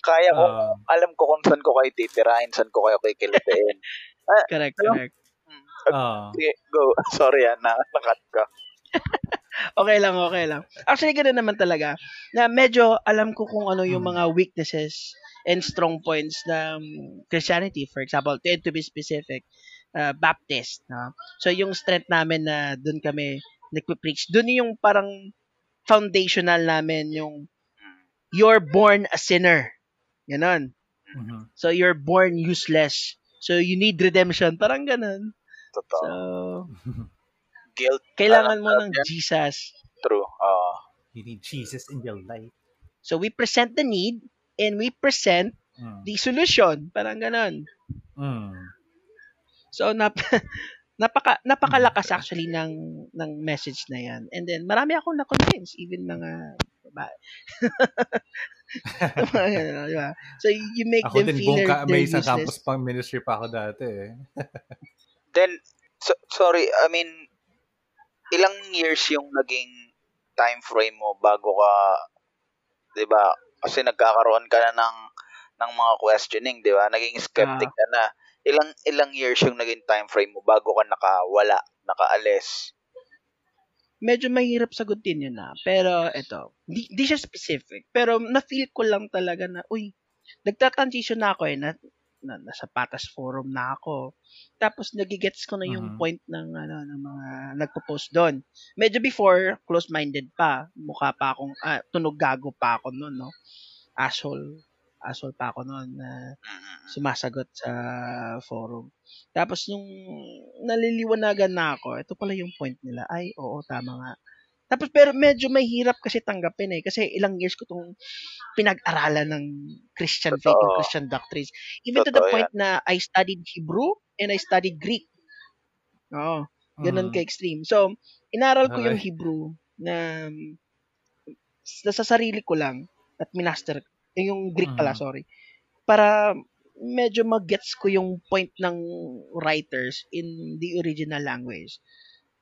kaya ko, Ah. alam ko kung saan ko kayo titirahin, saan ko kayo kikilitiin. Correct, Alam- correct. Ah. Sige, go. Sorry ah, na, nakat ka. Okay lang, okay lang. Actually, ganoon naman talaga. Na medyo alam ko kung ano yung Mm. mga weaknesses and strong points ng Christianity. For example, to, to be specific, uh, Baptist. No? So, yung strength namin na doon kami nagpe-preach, doon yung parang foundational namin yung you're born a sinner. Ganon. Mhm. So, you're born useless. So, you need redemption. Parang ganon. Totoo. So, Guilt. kailangan mo ng yeah. Jesus. True. Ah. You need Jesus in your life. So, we present the need and we present Mm. the solution. Parang ganon. Mm. So, nap napaka napakalakas actually ng ng message na yan. And then marami akong na-convince even mga babae. Mga ganun, di ba? So you make Ako them din, feel ka, may isang campus pang ministry pa ako dati eh. Then, so, sorry, I mean, ilang years yung naging time frame mo bago ka, di ba? Kasi nagkakaroon ka na ng, ng mga questioning, di ba? Naging skeptic Ah. ka na. Ilang ilang years yung naging time frame mo bago ka nakawala, nakaalis? Medyo mahirap sagutin yun na. Pero ito, di, di siya specific. Pero na-feel ko lang talaga na, uy, nagta-transition na ako eh. Na, na, nasa Patas Forum na ako. Tapos nagigets ko na yung Mhm. point ng ano ng mga nagpo-post doon. Medyo before close-minded pa, mukha pa akong ah, tunog gago pa ako noon, no. Asshole, asshole pa ako noon na sumasagot sa forum. Tapos nung naliliwanagan na ako, ito pala yung point nila. Ay, oo, tama nga. Tapos pero medyo mahirap kasi tanggapin eh. Kasi ilang years ko itong pinag-aralan ng Christian faith and Totoo. Christian doctrines. Even to the Totoo point na I studied Hebrew and I studied Greek. Oo. Ganun Mm. ka-extreme. So, inaral ko yung Okay. Hebrew na na sa sarili ko lang at minaster yung Greek pala, Mhm. sorry. Para medyo mag-gets ko yung point ng writers in the original language.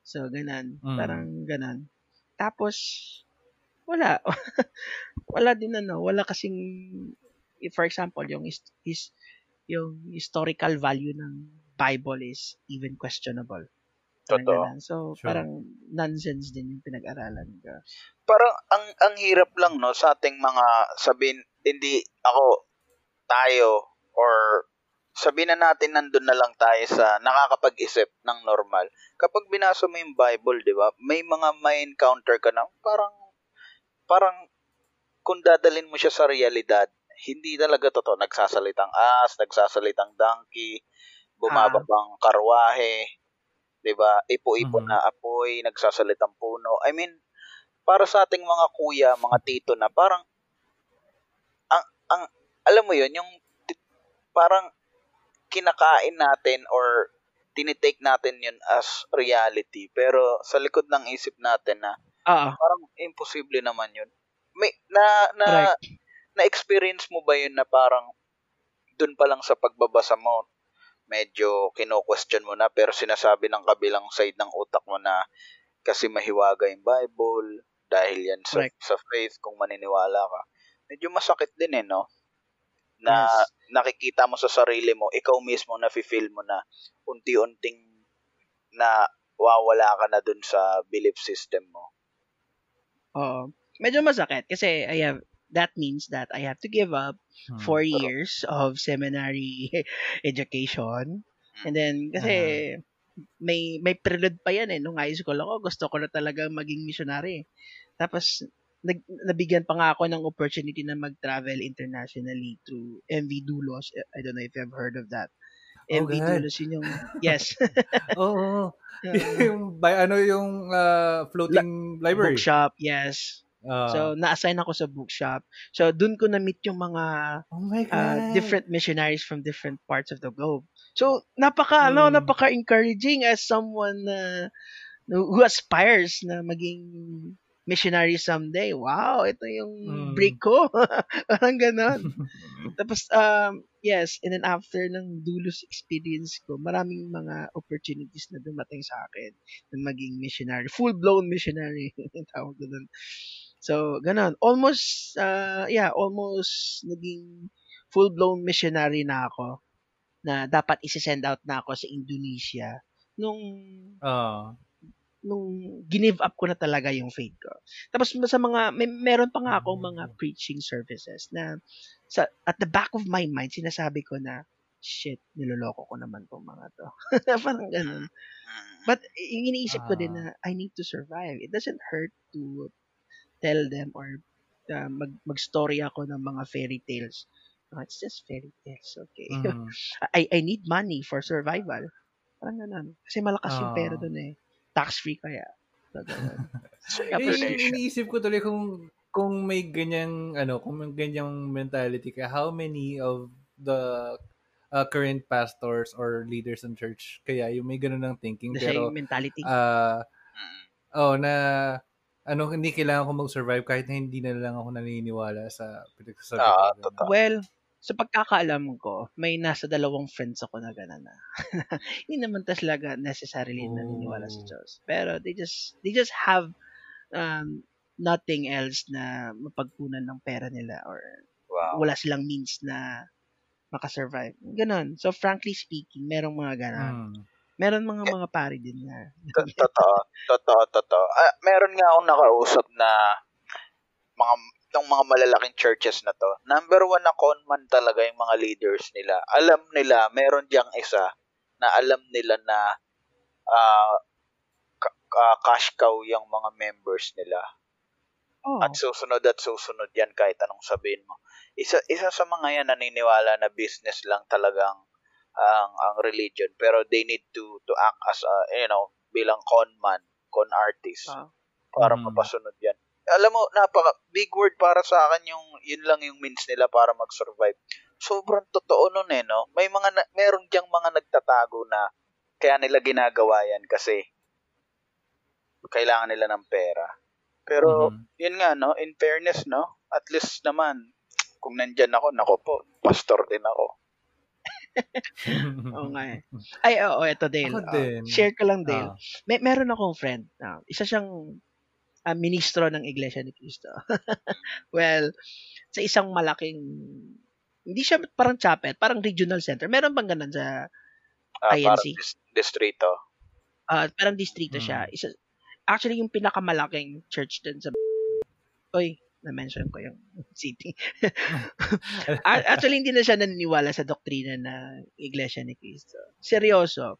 So, ganun. Mm. Parang ganun. Tapos, wala. wala din ano. Wala kasing, for example, yung is, is yung historical value ng Bible is even questionable. Ganun. So, Sure. parang nonsense din yung pinag-aralan ko. Parang ang ang hirap lang no sa ating mga sabihin hindi ako tayo or sabihin na natin nandun na lang tayo sa nakakapag-isip ng normal. Kapag binasa mo yung Bible, di ba, may mga may encounter ka na parang, parang kung dadalin mo siya sa realidad, hindi talaga totoo. Nagsasalitang as, nagsasalitang donkey, bumababang karwahe, di ba? Ipo-ipo Mhm. na apoy, nagsasalitang puno. I mean, para sa ating mga kuya, mga tito na parang, ang, ang, alam mo yun, yung parang kinakain natin or tinitake natin yun as reality. Pero sa likod ng isip natin na Oo. parang imposible naman yun. May, na, na, Correct. na-experience mo ba yun na parang dun pa lang sa pagbabasa mo, medyo kino-question mo na pero sinasabi ng kabilang side ng utak mo na kasi mahiwaga yung Bible dahil yan sa, Correct. sa faith kung maniniwala ka. Medyo masakit din eh, no? Na Yes. nakikita mo sa sarili mo, ikaw mismo na feel mo na unti-unting na wawala ka na dun sa belief system mo. Oo. Medyo masakit kasi I have that means that I have to give up Hmm. four years of seminary education. And then, kasi may may prelude pa yan eh. Nung high school ako, gusto ko na talaga maging missionary. Tapos, nag, nabigyan pa nga ako ng opportunity na mag-travel internationally through MV Dulos. I don't know if you've heard of that. Oh, MV God. Dulos yun yung, yes. Oo. Uh, yung, by, ano yung ah, floating library? bookshop, yes. Ah. So, na-assign ako sa bookshop. So, dun ko na-meet yung mga oh my God. uh, different missionaries from different parts of the globe. So, napaka, ano, Mm. napaka-encouraging as someone na who aspires na maging missionary someday. Wow, ito yung Mm. break ko. Parang ganon. Tapos, um, yes, and then after ng dulos experience ko, maraming mga opportunities na dumating sa akin na maging missionary. Full-blown missionary. tawag ko dun. So, ganon. Almost, uh, yeah, almost naging full-blown missionary na ako na dapat isi-send out na ako sa Indonesia nung Ah. nung give up ko na talaga yung faith ko. Tapos sa mga may meron pa nga akong mga Mm. preaching services na sa at the back of my mind sinasabi ko na shit, niloloko ko naman tong mga to. Parang ganun. But yung iniisip ko din Ah. na I need to survive. It doesn't hurt to tell them or uh, mag mag-story ako ng mga fairy tales. No, it's just fairy tales, okay. Mm. I I need money for survival. Parang ganun. Kasi malakas yung pera Ah. doon eh. Tax-free kaya. So, Eh, iniisip ko tuloy kung kung may ganyang ano, kung may ganyang mentality ka, how many of the uh, current pastors or leaders in church kaya yung may ganun ng thinking siya pero mentality. Mm. oh na ano hindi kailangan ko mag-survive kahit na hindi na lang ako naniniwala sa pinagsasabi Ah, ko. totoo. well, sa pagkakaalam ko, may nasa dalawang friends ako na gano'n na. Hindi naman talaga necessarily Oh. naniniwala sa Diyos. Pero they just, they just have um, nothing else na mapagkunan ng pera nila or Wow. wala silang means na makasurvive. Ganon. So, frankly speaking, merong mga ganon. Mm. Meron mga mga pari din na. Totoo. Totoo, totoo. Ah, meron nga akong nakausap na mga ng mga malalaking churches na to. Number one na conman talaga yung mga leaders nila. Alam nila, meron diyang isa na alam nila na ka- ka- cash cow yung mga members nila. Oh, At susunod at susunod yan kahit anong sabihin mo. Isa isa sa mga yan naniniwala na business lang talagang ang ang religion pero they need to to act as a you know bilang con man, con artist Ah. para Mm. mapasunod yan. Alam mo, napaka big word para sa akin yung yun lang yung means nila para mag-survive. Sobrang totoo nun eh, no? May mga na, meron diyang mga nagtatago na kaya nila ginagawa yan kasi kailangan nila ng pera. Pero Mhm. yun nga no, in fairness no, at least naman kung nandyan ako, nako po, pastor din ako. Oo nga eh. Ay, oo, eto Dale. Ako Ah, din. share ko lang Dale. Ah. May meron akong friend. ah, isa siyang ah, ministro ng Iglesia ni Cristo. well, sa isang malaking hindi siya parang chapel, parang regional center. Meron bang ganun sa Ah, INC? parang dis- distrito. ah, parang distrito siya. Mm. Isa actually yung pinakamalaking church din sa Oy, na-mention ko yung city. Actually, hindi na siya naniniwala sa doktrina na Iglesia ni Cristo. Seryoso.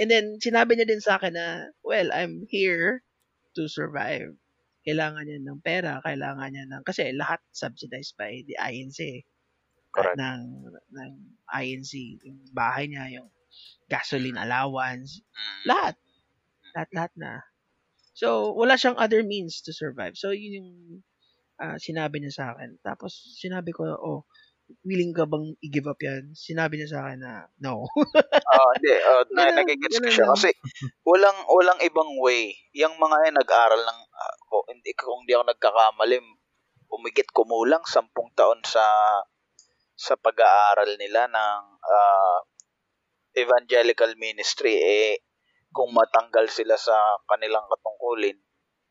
And then, sinabi niya din sa akin na, well, I'm here to survive. Kailangan niya ng pera, kailangan niya ng, kasi lahat subsidized by the INC. Correct. Ng, ng INC. Yung bahay niya, yung gasoline allowance, Mm. lahat. Lahat-lahat na. So, wala siyang other means to survive. So, yun yung ah, sinabi niya sa akin. Tapos, sinabi ko, oh, willing ka bang i-give up yan? Sinabi niya sa akin na, no. Ah, hindi. Uh, na, nagigets ko siya. Kasi walang walang ibang way. Yung mga yan nag-aral ng, ah, ko, hindi, kung hindi ako nagkakamali, umigit kumulang sampung taon sa sa pag-aaral nila ng ah, evangelical ministry eh kung matanggal sila sa kanilang katungkulin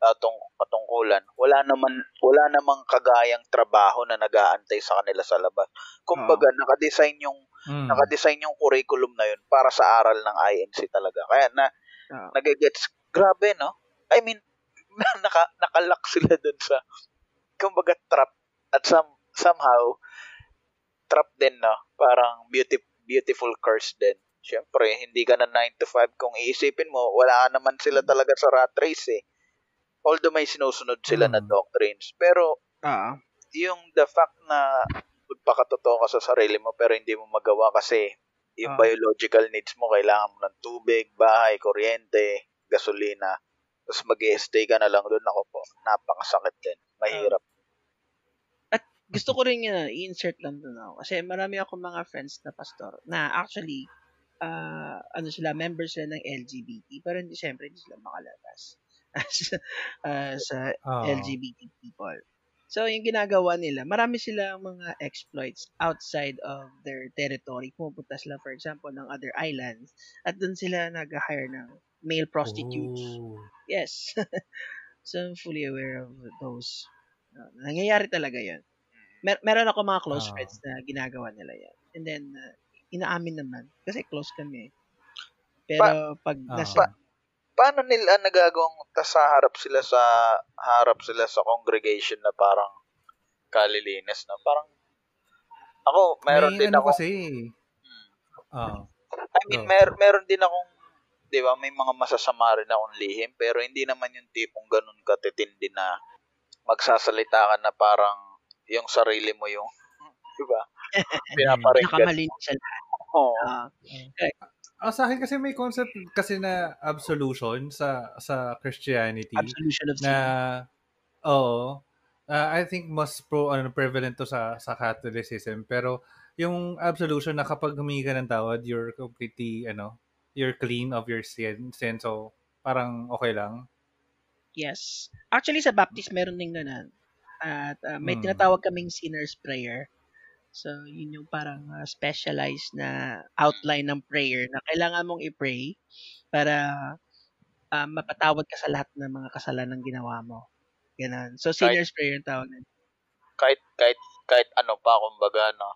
atong katungkulan wala naman wala namang kagayang trabaho na nag-aantay sa kanila sa labas kumbaga naka-design yung Mm. naka-design yung curriculum na yun para sa aral ng INC talaga. Kaya na Ah. nagigets grabe no. I mean naka nakalock sila dun sa kumbaga trap at some somehow trap din no. Parang beauty, beautiful curse din. Siyempre, hindi ka na 9 to 5 kung iisipin mo, wala naman sila talaga sa rat race eh. Although may sinusunod sila na Mm. doctrines. Pero Ah. yung the fact na magpakatotoo ka sa sarili mo pero hindi mo magawa kasi yung Ah. biological needs mo, kailangan mo ng tubig, bahay, kuryente, gasolina, tapos mag stay ka na lang doon. Ako po, napakasakit din. Mahirap. gusto ko rin yun, i-insert lang doon ako. Kasi marami ako mga friends na pastor na actually, ah ano sila, members sila ng LGBT, pero hindi, siyempre, hindi sila makalabas as, as ah, Ah. LGBT people. So, yung ginagawa nila, marami silang mga exploits outside of their territory. Pumupunta sila, for example, ng other islands at doon sila nag-hire ng male prostitutes. Ooh. Yes. so, I'm fully aware of those. Uh, nangyayari talaga yan. Mer- meron ako mga close Ah. friends na ginagawa nila yan. And then, uh, inaamin naman. Kasi close kami. Pero pag Ah. nasa... Paano nila nagagawang tas sa harap sila sa harap sila sa congregation na parang kalilinis na parang ako meron May din ano ako kasi. Ah. I mean, Go. mer meron din akong, di ba, may mga masasama rin akong lihim, pero hindi naman yung tipong ganun katitindi na magsasalita ka na parang yung sarili mo yung, di ba, pinaparinggan. Nakamalinis sa lahat. Oo. Ah, Ah, sa akin kasi may concept kasi na absolution sa sa Christianity absolution of sin. na oo ah, I think mas pro ano prevalent to sa sa Catholicism pero yung absolution na kapag humingi ka ng tawad you're completely ano you're clean of your sin, sin so parang okay lang Yes. Actually, sa Baptist, meron din ganun. At uh, may Hmm. tinatawag kaming sinner's prayer. So, yun yung parang uh, specialized na outline ng prayer na kailangan mong i-pray para uh, mapatawad ka sa lahat ng mga kasalanan ginawa mo. Ganun. So, sinner's prayer yung tawag nun. Kahit, kahit, kahit ano pa, kumbaga, no.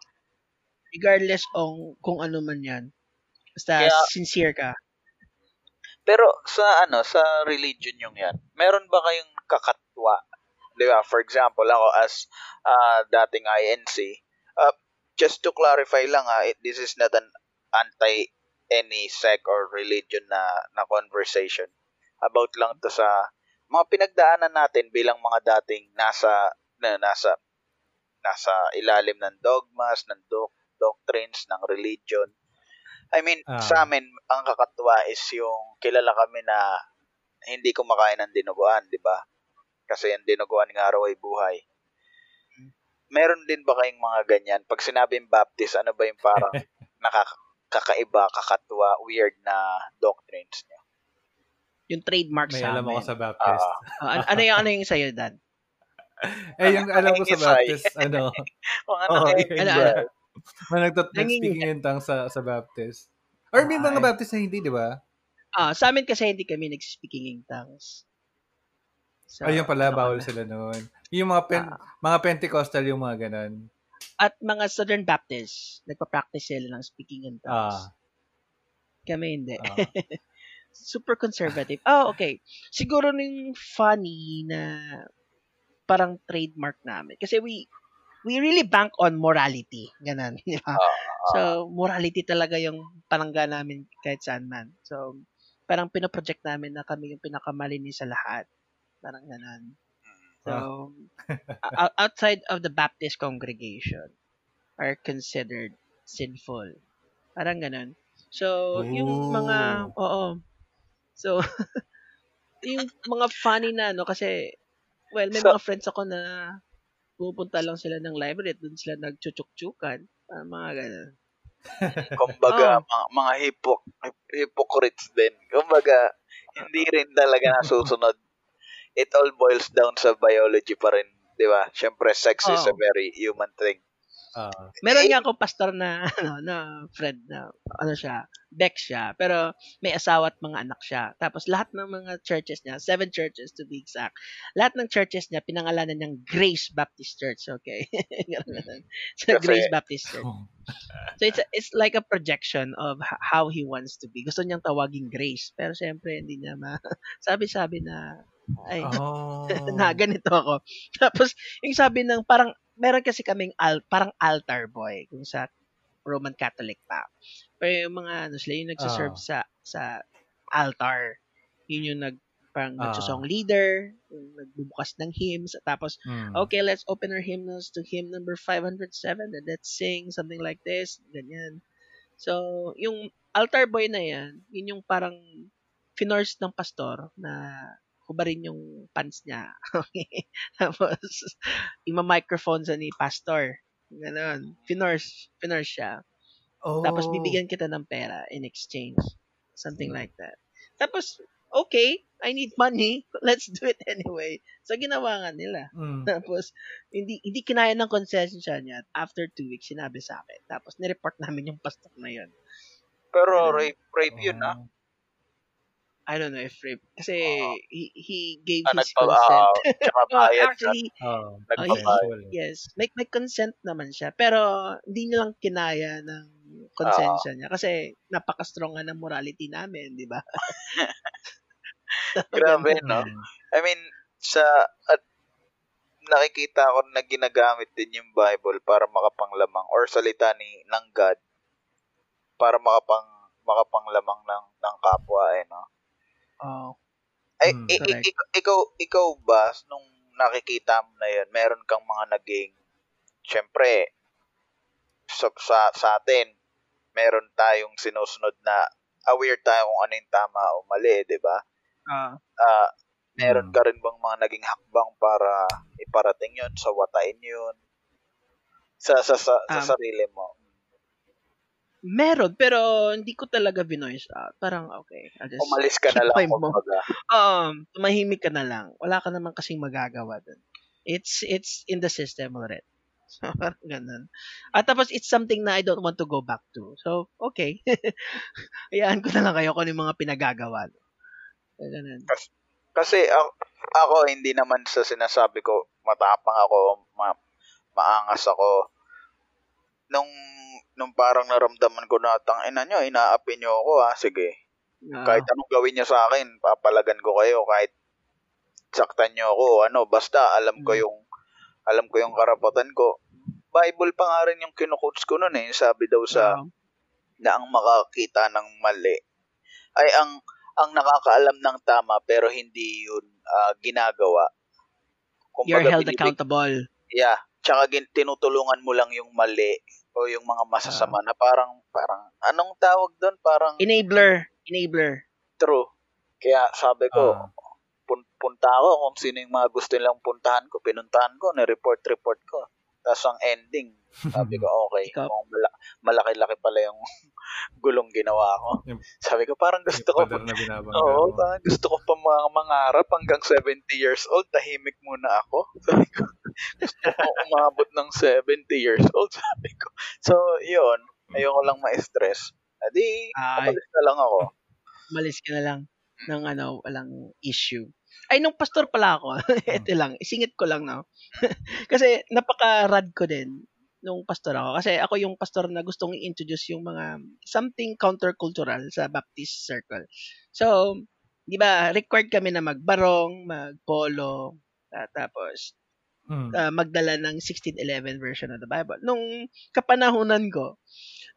Regardless on kung ano man yan. Basta Kaya- sincere ka. Pero sa ano, sa religion yung yan, meron ba kayong kakatwa? Di ba? For example, ako as ah, dating INC, uh, just to clarify lang ha, it- this is not an anti any sect or religion na na conversation. About lang to sa mga pinagdaanan natin bilang mga dating nasa na nasa nasa ilalim ng dogmas, ng doc, doctrines, ng religion. I mean, Ah. sa amin, ang kakatuwa is yung kilala kami na hindi kumakain ng dinuguan, di ba? Kasi ang dinuguan nga raw ay buhay. Meron din ba kayong mga ganyan? Pag sinabing Baptist, ano ba yung parang nakakaiba, kakatuwa, weird na doctrines niyo? Yung trademark may sa alam ako amin. sa Baptist an- ano yung ano yung sa'yo, Dan? eh yung alam ko sa. Baptist ano Mga Ano, ba? ano? May nagtat Nangingiti. speaking in tongues sa sa Baptist. Or may mga. Baptist na hindi, di ba? Ah, sa amin kasi hindi kami nag-speaking in tongues. So, Ayun pala, ano bawal sila noon. Yung mga pen, Ah. mga Pentecostal yung mga ganun. At mga Southern Baptists, nagpa-practice sila ng speaking in tongues. Ah. Kami hindi. ah. Super conservative. Oh, okay. Siguro nung funny na parang trademark namin. Kasi we we really bank on morality. Ganun, di ba? So, morality talaga yung palangga namin kahit saan man. So, parang pinoproject namin na kami yung pinakamalinis sa lahat. Parang ganun. So, o- outside of the Baptist congregation are considered sinful. Parang ganun. So, yung mga, oo. So, yung mga funny na, no, kasi, well, may So- mga friends ako na pupunta lang sila ng library at doon sila nagchuchuk-chukan. Ah, mga ganun. kumbaga, Oh. mga, mga hypo, hypocrites din. Kumbaga, hindi rin talaga nasusunod. It all boils down sa biology pa rin, di ba? Siyempre, sex is a very human thing. Ah, Meron nga akong pastor na ano na friend na ano siya, Bex siya, pero may asawa at mga anak siya. Tapos lahat ng mga churches niya, seven churches to be exact. Lahat ng churches niya pinangalanan niyang Grace Baptist Church, okay? So Kasi- Grace Baptist Church. So it's a- it's like a projection of how he wants to be. Gusto niyang tawaging Grace, pero siyempre hindi niya ma sabi-sabi na ay oh. na ganito ako. Tapos, yung sabi ng parang, meron kasi kaming al, parang altar boy kung sa Roman Catholic pa. Pero yung mga, ano sila, yung nagsaserve Ah. sa, sa altar. Yun yung nag, parang Ah. nagsasong leader, yung nagbubukas ng hymns, tapos, Mm. okay, let's open our hymnals to hymn number 507 and let's sing something like this, ganyan. So, yung altar boy na yan, yun yung parang finors ng pastor na hubarin yung pants niya. Okay. Tapos, ima-microphone sa ni pastor. Ganon. Finors, finors siya. Oh. Tapos, bibigyan kita ng pera in exchange. Something like that. Tapos, okay, I need money. Let's do it anyway. So, ginawa nga nila. Mm. Tapos, hindi hindi kinaya ng concession niya. At after two weeks, sinabi sa akin. Tapos, nireport namin yung pastor na yun. Pero rape, rape yun, ah. I don't know if rape. Kasi, Ah. he, he gave Ah, his nagpa, consent. ah, tsaka bayad ka. actually, Oh, Nagbabayad. sensual. yes, may, may consent naman siya. Pero, hindi niya lang kinaya ng konsensya niya. Kasi, napaka-strong nga ng morality namin, di ba? Grabe, no? I mean, sa, at nakikita ko na ginagamit din yung Bible para makapanglamang or salita ni ng God para makapang makapanglamang ng ng kapwa eh no. Oh, Ay, Mm, i- i- ikaw, ikaw ba nung nakikita mo na 'yon, meron kang mga naging syempre sa, sa, sa atin meron tayong sinusunod na aware tayo kung ano yung tama o mali, 'di ba? ah, Ah, meron Mm. ka rin bang mga naging hakbang para iparating 'yon, sa watain 'yon? Sa sa sa, sa Um, sarili mo. Meron, pero hindi ko talaga binoise out. Parang, okay, I'll just Umalis ka na lang kumbaga. um, tumahimik ka na lang. Wala ka naman kasing magagawa dun. It's, it's in the system already. So, parang ganun. At tapos, it's something na I don't want to go back to. So, okay. Hayaan ko na lang kayo kung ano yung mga pinagagawa. So, ganun. Kasi ako, ako hindi naman sa sinasabi ko matapang ako, ma, maangas ako. Nung nung parang naramdaman ko na tang ina nyo, inaapi nyo ako ha, sige. Ah, Kahit anong gawin nyo sa akin, papalagan ko kayo kahit saktan nyo ako, ano, basta alam ko Mm. yung alam ko yung karapatan ko. Bible pa nga rin yung kinukotes ko noon eh. Sabi daw sa ah, na ang makakita ng mali ay ang ang nakakaalam ng tama pero hindi yun ah, ginagawa. you're Kumbaga, held binibig- accountable. Yeah. Tsaka gin- tinutulungan mo lang yung mali o yung mga masasama na parang parang anong tawag doon? Parang Enabler. Enabler. true. Kaya sabi ko, pun- punta ako kung sino yung mga gusto nilang puntahan ko, pinuntahan ko, na-report-report ko. Tapos ang ending, sabi ko, okay, mala- malaki-laki pala yung gulong ginawa ko. Yung- Sabi ko, parang gusto ko, na oo, parang gusto ko pa mga mangarap hanggang 70 years old, tahimik muna ako. Sabi ko, gusto ko umabot ng 70 years old, sabi ko. So, yun, ayoko lang ma-stress. Adi, Ay, umalis na lang ako. malis ka na lang ng ano, walang issue. Ay, nung pastor pala ako, ito lang, isingit ko lang, no? Kasi napaka-rad ko din nung pastor ako. Kasi ako yung pastor na gustong i-introduce yung mga something countercultural sa Baptist circle. So, di ba, required kami na magbarong, magpolo, ah, tapos Mm. uh, magdala ng 1611 version of the Bible. Nung kapanahunan ko,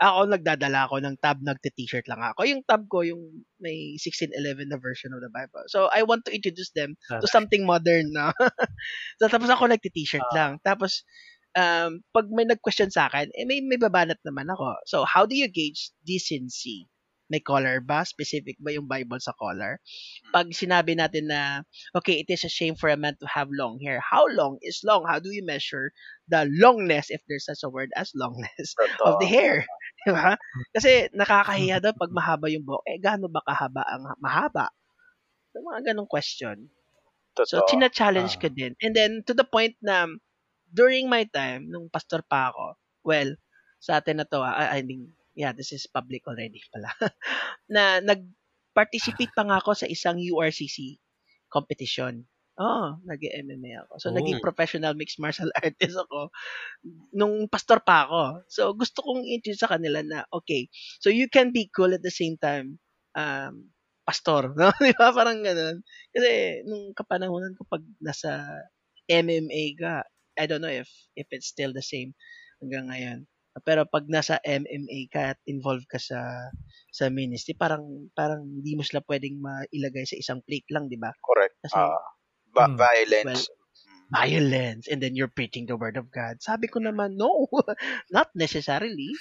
ako nagdadala ako ng tab, nagte-t-shirt lang ako. Yung tab ko, yung may 1611 na version of the Bible. So, I want to introduce them to something modern na. so, tapos ako nagte-t-shirt Ah. lang. Tapos, um, pag may nag-question sa akin, eh, may, may babanat naman ako. So, how do you gauge decency? May color ba? Specific ba yung Bible sa color? Pag sinabi natin na, okay, it is a shame for a man to have long hair. How long is long? How do you measure the longness, if there's such a word as longness, of the hair? Di ba? Kasi nakakahiya daw pag mahaba yung buhok. Eh, gaano ba kahaba ang mahaba? So, mga ganong question. So, Totoo. tina-challenge Ah. ko din. And then, to the point na, during my time, nung pastor pa ako, well, sa atin na to, ah, I mean, yeah, this is public already pala, na nag-participate pa nga ako sa isang URCC competition. Oh, nag-MMA ako. So, Oh. naging professional mixed martial artist ako nung pastor pa ako. So, gusto kong introduce sa kanila na, okay, so you can be cool at the same time, um, pastor, no? Di ba? Parang ganun. Kasi, nung kapanahonan ko pag nasa MMA ka, I don't know if if it's still the same hanggang ngayon. Pero pag nasa MMA ka at involved ka sa sa ministry, parang parang hindi mo sila pwedeng mailagay sa isang plate lang, di ba? Correct. Kasi- Ah, ba- Hmm. violence. Mm. Violence and then you're preaching the word of God. Sabi ko naman, no, not necessarily.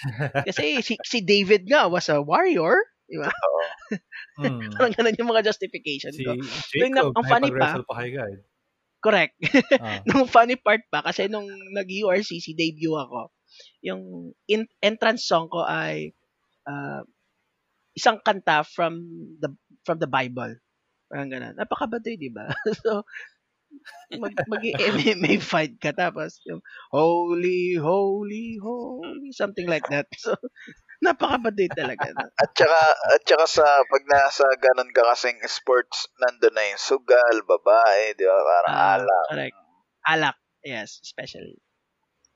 Kasi si, si David nga was a warrior, di ba? Mm. Parang ganun yung mga justification Si ko. Jacob, ang ang funny pa- pa kay God. Correct. Ah. nung funny part pa, kasi nung nag-URCC debut ako, yung in- entrance song ko ay uh, isang kanta from the from the Bible. Parang ganun. Napakabadoy, di ba? so, mag, mag-MMA fight ka tapos yung holy, holy, holy, something like that. So, napakabadoy talaga. No? At saka, at saka sa, pag nasa ganun ka kasing sports, nandun na yung sugal, babae, di ba? Parang Ah, alak. Correct. Alak. Yes, especially.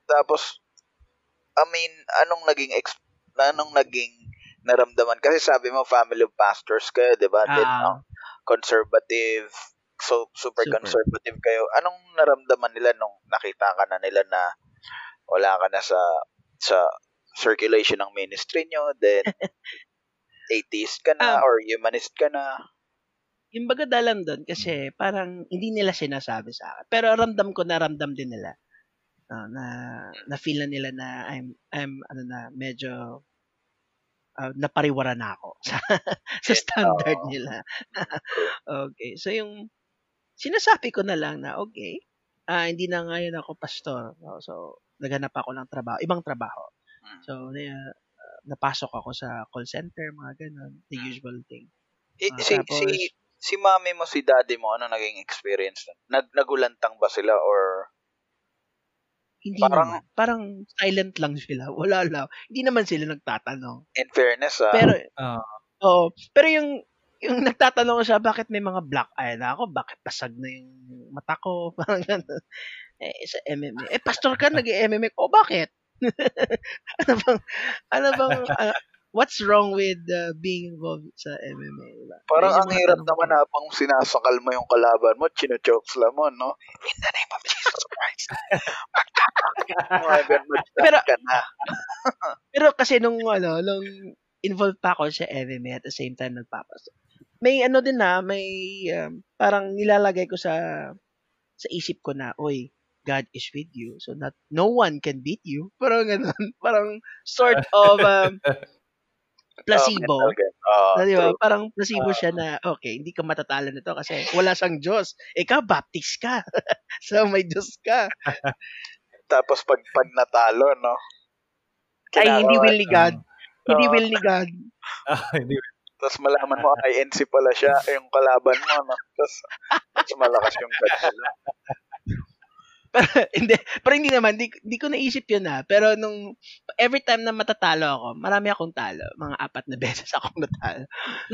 Tapos, I mean, anong naging, ex- anong naging naramdaman? Kasi sabi mo, family of pastors kayo, di ba? Then, Ah. ang conservative, so super, Super. conservative kayo. Anong naramdaman nila nung nakita ka na nila na wala ka na sa sa circulation ng ministry nyo, then atheist ka na Ah. or humanist ka na. yung baga dalan doon kasi parang hindi nila sinasabi sa akin. Pero ramdam ko na ramdam din nila. Ah, na na feel na nila na I'm I'm ano na medyo ah, napariwara na ako sa sa standard Oo. nila. okay. So yung sinasabi ko na lang na okay, ah hindi na ngayon ako pastor. No? So naghanap ako ng trabaho, ibang trabaho. Mm. So na, ah, napasok ako sa call center, mga ganun, the Mm. usual thing. Eh, Ah, si, tapos- si, si mami mo, si daddy mo, ano naging experience? Nag, nagulantang ba sila or Hindi Parang- naman. Parang silent lang sila. Wala lang. Hindi naman sila nagtatanong. in fairness, ah, Pero, Ah. oh, pero yung, yung nagtatanong siya, bakit may mga black eye na ako? Bakit pasag na yung mata ko? Parang gano'n. Eh, sa MMA. Eh, pastor ka, nag-MMA. Oh, bakit? ano bang, ano bang, ah, what's wrong with uh, being involved sa MMA? Diba? parang ang hirap naman ko. habang sinasakal mo yung kalaban mo, chino-chokes lang mo, no? In the name of Jesus Christ. Pero- ka na. Pero kasi nung ano, nung involved pa ako sa MMA at the same time nagpapas. May ano din na, may um, parang nilalagay ko sa sa isip ko na, oy, God is with you. So not no one can beat you. Parang ganun, parang sort of um, placebo. Oh, mental game. Ah, na, true. Parang placebo siya na, okay, hindi ka matatalo nito kasi wala siyang Diyos. Ikaw, baptist ka. so, may Diyos ka. Tapos pag, pag natalo, no? Ay, hindi will ni God. Hindi Oo. will ni God. Ah, hindi. Tapos malaman mo, INC pala siya, yung kalaban mo, no? Tapos, mas malakas yung God nila. Pero, hindi, pero hindi naman, di, di ko naisip yun ha. Pero nung, every time na matatalo ako, marami akong talo. Mga apat na beses akong natalo.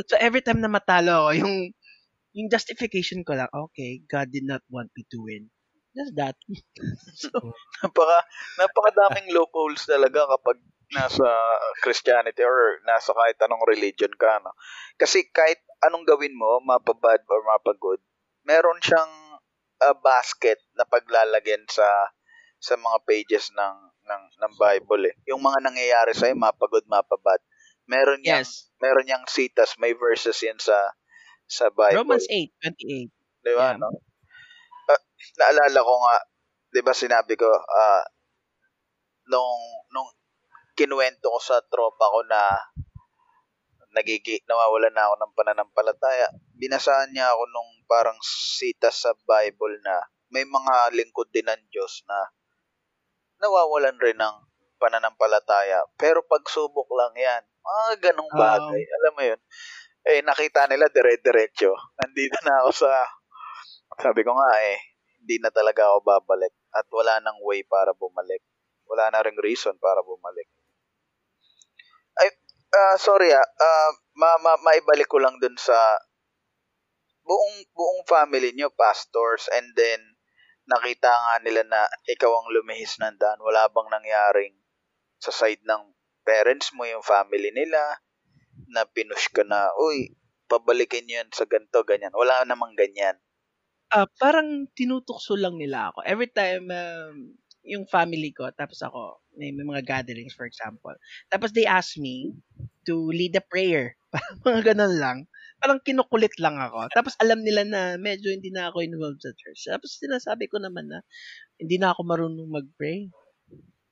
So every time na matalo ako, yung, yung justification ko lang, okay, God did not want me to win. Just that. so, Napaka, napakadaming loopholes talaga kapag nasa Christianity or nasa kahit anong religion ka, no? Kasi kahit anong gawin mo, mapabad or mapagood, meron siyang ah, basket na paglalagyan sa sa mga pages ng ng ng Bible eh. Yung mga nangyayari sa mapagod, mapabad. Meron yang Yes. meron yang citas, may verses yan sa sa Bible. Romans 8:28. Di ba, Yeah. no? Ah, naalala ko nga, di ba sinabi ko, ah, nung, nung kinuwento ko sa tropa ko na nagigi, nawawala na ako ng pananampalataya, binasaan niya ako nung parang sita sa Bible na may mga lingkod din ng Diyos na nawawalan rin ng pananampalataya. Pero pagsubok lang yan. Mga ganong Oo. bagay. Alam mo yun? Eh, nakita nila dire-diretso. Nandito na ako sa... Sabi ko nga eh, hindi na talaga ako babalik. At wala nang way para bumalik. Wala na ring reason para bumalik. Ah, sorry ah. Ah, ma, ma, maibalik ko lang dun sa buong buong family nyo, pastors, and then nakita nga nila na ikaw ang lumihis ng daan. Wala bang nangyaring sa side ng parents mo, yung family nila, na pinush ka na, uy, pabalikin yan sa ganito, ganyan. Wala namang ganyan. Ah, parang tinutukso lang nila ako. Every time um, yung family ko, tapos ako, may, may mga gatherings for example. Tapos they ask me to lead a prayer. Parang mga ganun lang. Parang kinukulit lang ako. Tapos alam nila na medyo hindi na ako involved sa church. Tapos sinasabi ko naman na hindi na ako marunong mag-pray.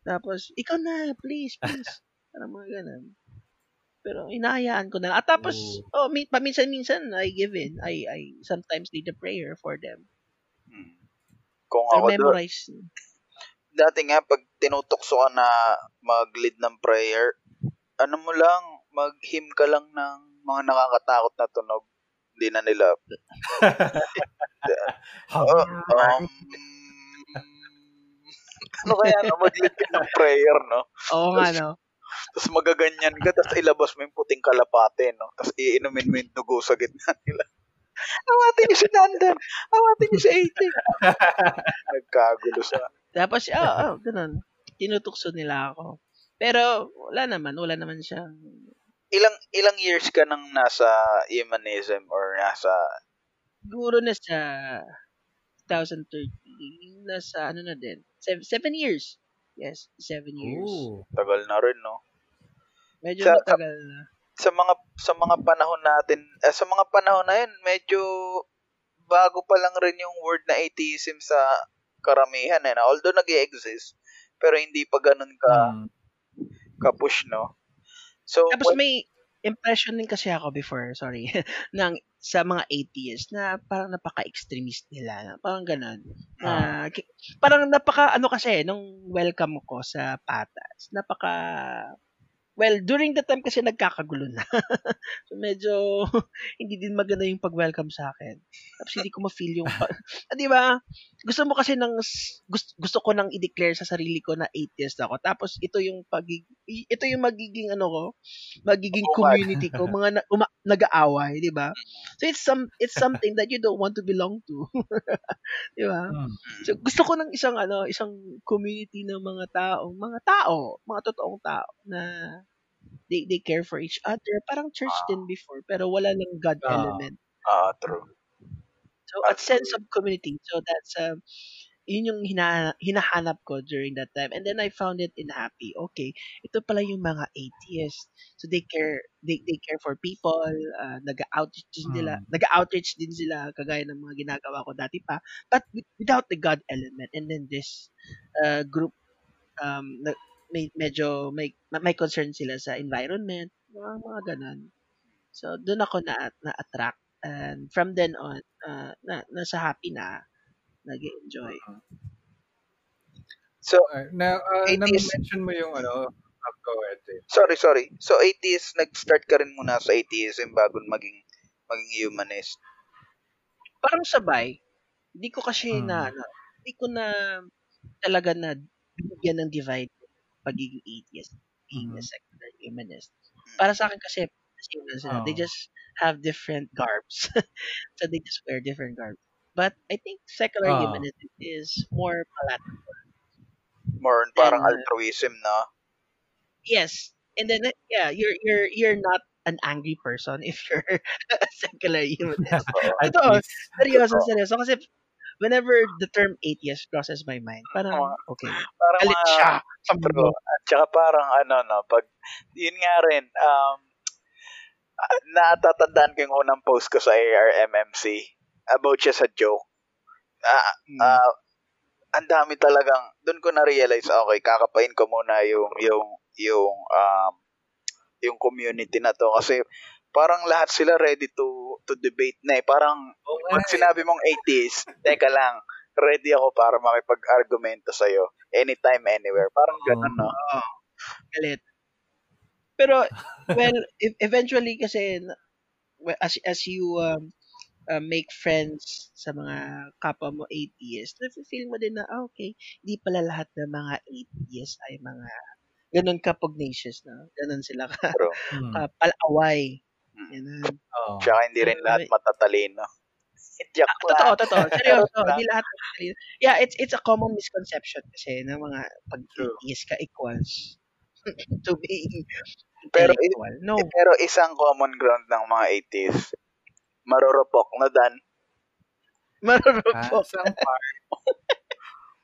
Tapos, ikaw na, please, please. Parang mga ganun. Pero inaayaan ko na lang. At tapos, oh, mi- paminsan-minsan, I give in. I, I sometimes lead a prayer for them. Hmm. Kung ako doon, memorize. Dati nga, pag tinutokso ka na mag-lead ng prayer, ano mo lang, mag-him ka lang ng mga nakakatakot na tunog. Hindi na nila. Oh, um, ano kaya, no? Mag-lead ka ng prayer, no? Oo nga, no? Tapos magaganyan ka, tapos ilabas mo yung puting kalapate, no? Tapos iinumin mo yung dugo sa gitna nila. Awatin niyo si Dandan! Awatin niyo si AJ! Nagkagulo sa... Tapos, ah, oh, ganun. Tinutukso nila ako. Pero, wala naman. Wala naman siyang... Ilang ilang years ka nang nasa humanism or nasa... Siguro na sa 2013, nasa ano na din. Seven, seven years. Yes, seven years. Ooh. Tagal na rin, no? Medyo Sa- matagal na. Sa mga sa mga panahon natin, eh, sa mga panahon na yun, medyo bago pa lang rin yung word na atheism sa karamihan eh. Na, although nag exist pero hindi pa ganun ka Hmm. ka-push, no? So, Tapos when- may impression din kasi ako before, sorry, ng sa mga atheists na parang napaka-extremist nila. Parang ganun. Na, ki- parang napaka, ano kasi, nung welcome ko sa Patas, napaka, well, during the time kasi nagkakagulo na. so medyo, hindi din maganda yung pag-welcome sa akin. Tapos hindi ko ma-feel yung, ah, di ba? Gusto mo kasi ng, gusto, gusto ko nang i-declare sa sarili ko na atheist ako. Tapos ito yung pagig, ito yung magiging ano ko, magiging Bungad. community ko, mga na, uma, nag-aaway, di ba? So it's some it's something that you don't want to belong to. di ba? Hmm. So gusto ko ng isang ano, isang community ng mga tao, mga tao, mga totoong tao na they they care for each other. Parang church din before, pero wala lang God Ah. element. Ah, true. So a sense of community. So that's um yun yung hina, hinahanap ko during that time. And then I found it in Happy. Okay, ito pala yung mga atheists. So they care they they care for people, uh, nag-outreach din sila, Mm. nag-outreach din sila kagaya ng mga ginagawa ko dati pa, but with- without the God element. And then this uh, group um na, may medyo may may concern sila sa environment, mga mga ganun. So doon ako na na-attract and from then on uh, na nasa happy na nag-enjoy. So, Uh, na, uh, na-mention mo yung ano, uh, go ahead. eh. sorry, sorry. So, atheist, nag-start ka rin muna sa atheism bago maging maging humanist. Parang sabay. Hindi ko kasi Hmm. na ano, hindi ko na talaga na binigyan ng divide pagiging atheist, being a Mhm. secular humanist. Para sa akin kasi same lang sila. They just have different garbs. so they just wear different garbs. But I think secular Ah. humanism is more palatable. More on parang And, uh, altruism, no? Yes. And then uh, yeah, you're you're you're not an angry person if you're a secular humanist. Oo. At Totoo. least, Seryoso, Totoo. seryoso. Kasi whenever the term atheist crosses my mind, parang, okay, Parang galit mga, siya sa mundo. At saka parang ano no, pag yun nga rin um ah, natatandaan ko yung unang post ko sa ARMMC about siya sa joke. Ah, Hmm. ah, ang dami talagang doon ko na realize okay, kakapain ko muna yung yung yung um yung community na to kasi parang lahat sila ready to to debate na eh. Parang nga pag sinabi mong 80s, teka lang, ready ako para makipag-argumento sa'yo. Anytime, anywhere. Parang ganun, no? Oo. Galit. Pero, well, e- eventually kasi, well, as, as you um, uh, make friends sa mga kapwa mo atheists, nafe-feel mo din na, ah, okay, hindi pala lahat ng mga atheists ay mga ganun ka pugnacious na. Ganun sila ka. Mm. ka palaway. Mm. Ganun. Oo. Tsaka hindi rin lahat matatalino. Joke Ah, totoo, totoo. Seryoso, hindi lahat. Yeah, it's it's a common misconception kasi ng mga pag atheist ka equals to being Pero, intellectual. No. Eh, Pero isang common ground ng mga 80s, marurupok na dan. Ah, Marurupok. saan part?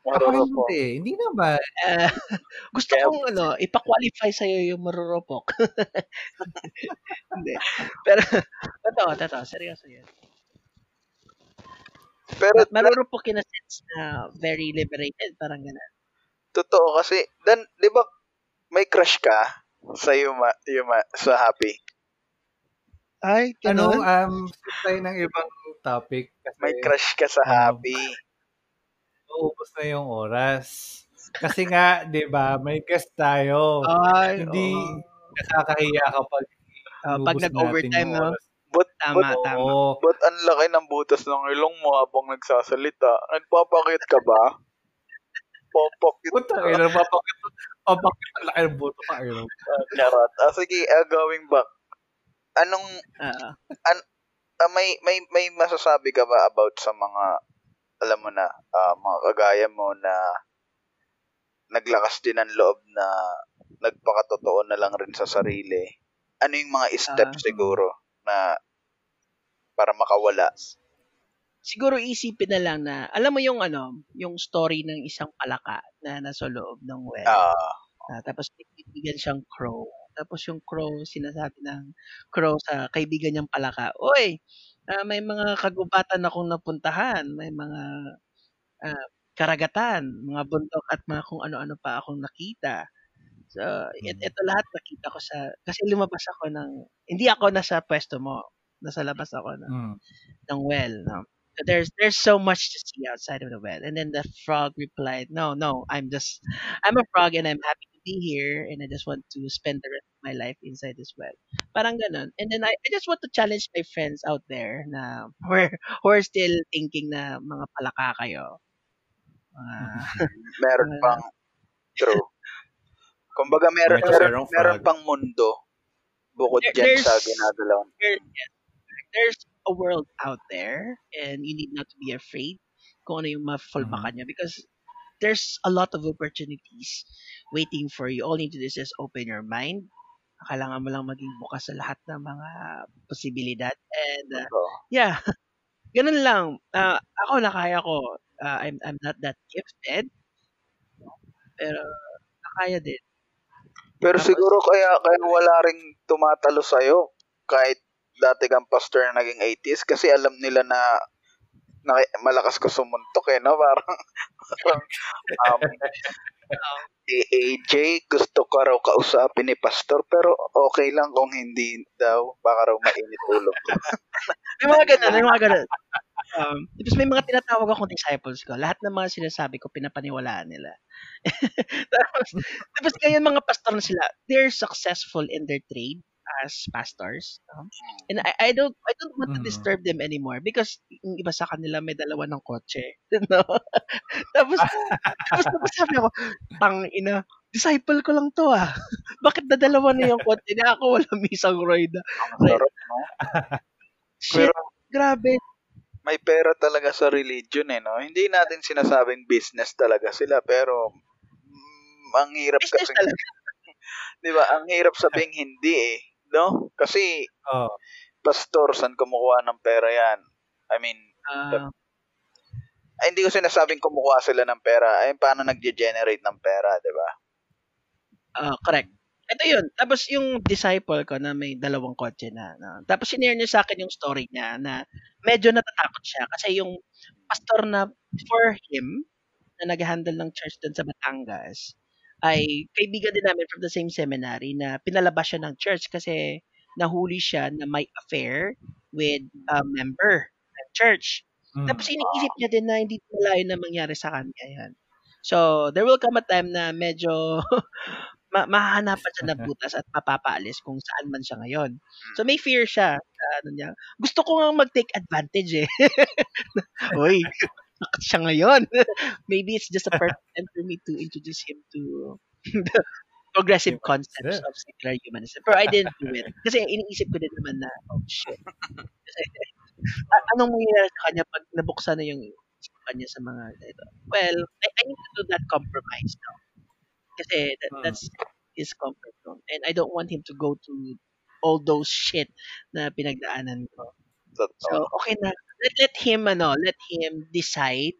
Ako hindi. Hindi naman. Ah, gusto Kaya- kong ano, ipa-qualify sa'yo yung marurupok. Hindi. Pero, totoo, totoo. Seryoso yan. Pero Marurupok in a sense na very liberated. Parang gano'n. totoo kasi, dan, di ba, may crush ka sa Yuma, Yuma, sa Happy? Ay, Ano, gano'n? um, tayo ng ibang topic. Kasi May crush ka sa Ano? Happy. Uubos na yung oras. Kasi nga, di ba, may guest tayo. Ay, Hindi oo. nakakahiya kapag Ah, pag nag-overtime, no? But, Tama, but, tama. Oo. but ang laki ng butas ng ilong mo habang nagsasalita. Nagpapakit ka ba? Papakit Puta, ka. ina, papakit, papakit ang laki ng buto ka. Ina. Ah, charot. Ah, sige, ah, going back. Anong, Ah, ah, may, may, may masasabi ka ba about sa mga, alam mo na, ah, mga kagaya mo na naglakas din ang loob na nagpakatotoo na lang rin sa sarili? Ano yung mga steps Ah. siguro na para makawala? siguro isipin na lang na, alam mo yung ano, yung story ng isang palaka na nasa loob ng well. Ah, Ah, tapos kaibigan siyang crow. Tapos yung crow, sinasabi ng crow sa kaibigan niyang palaka, Oy, ah, may mga kagubatan akong napuntahan. May mga ah, karagatan, mga bundok at mga kung ano-ano pa akong nakita. So, it, ito lahat nakita ko sa, kasi lumabas ako ng, hindi ako nasa pwesto mo. Nasa labas ako ng, Mm. ng well. No? So there's there's so much to see outside of the well. And then the frog replied, No, no, I'm just I'm a frog and I'm happy be here and I just want to spend the rest of my life inside this well. Parang ganun. And then I, I just want to challenge my friends out there na who are, who are still thinking na mga palaka kayo. Mga- meron Ah. pang, true. Kumbaga, meron, meron, meron pang mundo bukod There- dyan sa ginagalaw. there, there's a world out there and you need not to be afraid kung ano yung mafalpakan niya because there's a lot of opportunities waiting for you. All you need to do is just open your mind. Kailangan mo lang maging bukas sa lahat ng mga posibilidad. And uh, yeah, ganun lang. Ah, ako nakaya ko. Ah, I'm I'm not that gifted. Pero nakaya din. pero Tapos- siguro kaya, kaya wala ring tumatalo sa'yo kahit dati kang pastor na naging 80s kasi alam nila na, na malakas ka sumuntok eh, no? Parang, parang um, eh, AJ, gusto ko raw kausapin ni pastor pero okay lang kung hindi daw, baka raw mainit ulo. May mga ganun, may mga ganun. Um, tapos may mga tinatawag akong disciples ko. Lahat ng mga sinasabi ko, pinapaniwalaan nila. tapos, tapos ngayon mga pastor na sila, they're successful in their trade as pastors. no? And I, I don't I don't want to Mhm. disturb them anymore because yung iba sa kanila may dalawa ng kotse. No? tapos, tapos, tapos sabi ako, tang ina, disciple ko lang to ah. Bakit na dalawa na yung kotse niya? Ako wala isang ride. No? Shit, Pero grabe. may pera talaga sa religion eh, no? Hindi natin sinasabing business talaga sila, pero mm, ang hirap kasi, di ba? Ang hirap sabing hindi eh, no? Kasi Oh. pastor, saan kumukuha ng pera yan? I mean, Ah, ay, hindi ko sinasabing kumukuha sila ng pera. Ay, paano nag-generate ng pera, di ba? Ah, correct. Ito yun. Tapos yung disciple ko na may dalawang kotse na. No? Tapos sinare niya sa akin yung story niya na medyo natatakot siya kasi yung pastor na for him na nag-handle ng church doon sa Batangas ay kaibigan din namin from the same seminary na pinalabas siya ng church kasi nahuli siya na may affair with a member ng church. Mm. Tapos iniisip niya din na hindi malayo na mangyari sa kanya yan. So, there will come a time na medyo ma- mahahanapan siya ng butas at mapapaalis kung saan man siya ngayon. So, may fear siya. sa ano niya. Gusto ko nga mag-take advantage eh. Uy, bakit siya ngayon? Maybe it's just a perfect time for me to introduce him to the progressive concepts of secular humanism. Pero I didn't do it. Kasi iniisip ko din naman na, oh shit. Kasi, anong mangyayari sa kanya pag nabuksan na yung niya sa mga ito? Well, I, I need to do that compromise now. Kasi that, Hmm. that's his comfort zone. And I don't want him to go to all those shit na pinagdaanan ko. So, okay na. Let, let him, ano, let him decide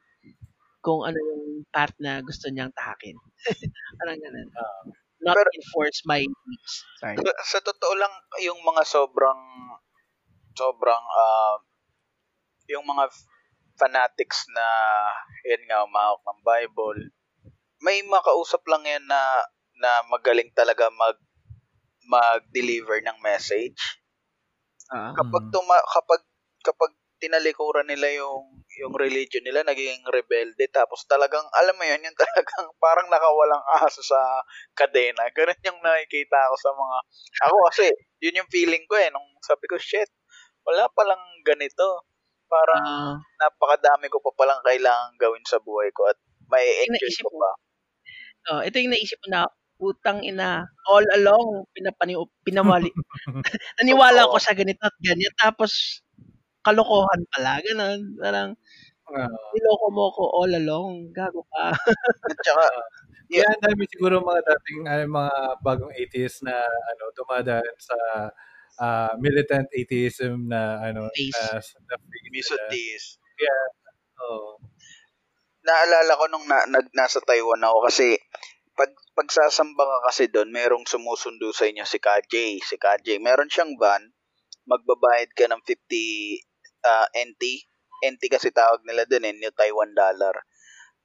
kung ano yung path na gusto niyang tahakin. Parang ganun. Not Pero- enforce my needs. Sorry. sa, sa totoo lang, yung mga sobrang, sobrang, ah, yung mga fanatics na, yan nga, umahok ng Bible, may makausap lang yan na, na magaling talaga mag, mag-deliver ng message. Ah. Kapag Mm. tuma, kapag, kapag tinalikuran nila yung, yung religion nila, naging rebelde, tapos talagang, alam mo yun, yung talagang parang nakawalang aso sa kadena. Ganun yung nakikita ko sa mga, ako kasi, yun yung feeling ko eh, nung sabi ko, shit, wala palang ganito. Parang Ah. napakadami ko pa palang kailangan gawin sa buhay ko at may enjoy ko pa. Oh, ito yung naisip ko na utang ina all along pinapani pinamali naniwala ko sa ganito at ganyan tapos kalokohan pala ganun parang Ah. niloko mo ko all along gago ka At saka, Kaya ang dami siguro mga dating ano, mga bagong atheists na ano dumadaan sa ah, militant atheism na ano na, na nila. Tis, Oo. naalala ko nung na, nag, nasa Taiwan ako kasi pag pagsasamba ka kasi doon, merong sumusundo sa inyo si KJ, si KJ. Meron siyang van, magbabayad ka ng 50 ah, NT. NT kasi tawag nila doon eh, New Taiwan dollar.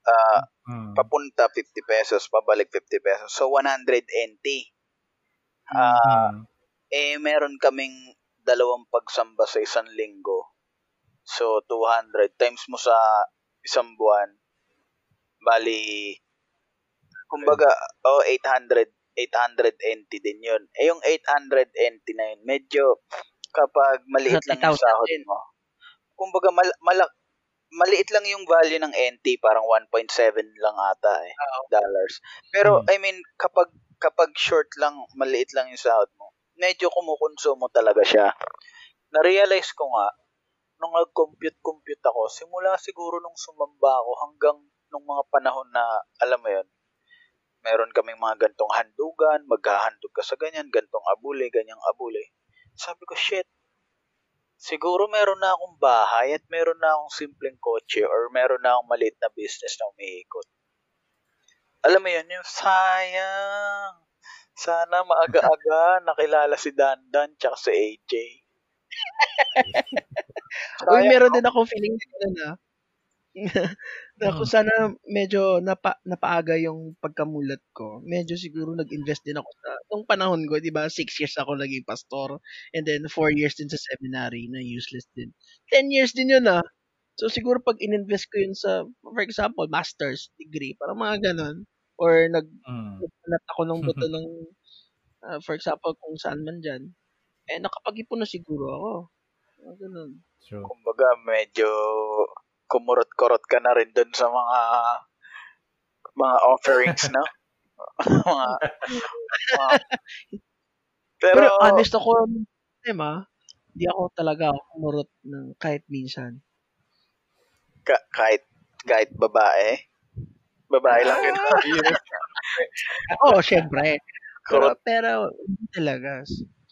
Ah, Mm. papunta 50 pesos, pabalik 50 pesos. So 100 NT. Ah, Mm. eh meron kaming dalawang pagsamba sa isang linggo. So 200 times mo sa isang buwan. Bali kumbaga oh 800 800 NT din 'yun. Eh yung 800 NT na yun, medyo kapag maliit lang yung 30,000 sahod mo. Kumbaga mal, malak maliit lang yung value ng NT, parang 1.7 lang ata eh, dollars. Pero Hmm. I mean, kapag kapag short lang, maliit lang yung sahod mo, medyo kumukonsumo talaga siya. Na-realize ko nga, nung nag-compute-compute ako, simula siguro nung sumamba ako hanggang nung mga panahon na, alam mo yun, meron kaming mga gantong handugan, maghahandog ka sa ganyan, gantong abule, ganyang abule. Sabi ko, shit, siguro meron na akong bahay at meron na akong simpleng kotse or meron na akong maliit na business na umiikot. Alam mo yun, yung sayang. Sana maaga-aga nakilala si Dandan tsaka si AJ. Uy, meron din akong feeling din na na kung sana medyo napa, napaaga yung pagkamulat ko, medyo siguro nag-invest din ako sa, nung panahon ko, di ba, six years ako naging pastor, and then four years din sa seminary na useless din. Ten years din yun ah. So siguro pag ininvest ko yun sa, for example, master's degree, parang mga ganon, or nag, Mm. nagpalat ako ng buto ng, ah, for example, kung saan man dyan, eh, nakapag-ipon na siguro ako. Mga ganon. True. kumbaga medyo kumurot-kurot ka na rin dun sa mga mga offerings, no? mga, mga- pero, Pero honest ako, tema, hindi ako talaga kumurot ng kahit minsan. ka- kahit kahit babae, babae lang yun. Oo, oh, syempre. Pero, Kurot. pero, hindi talaga.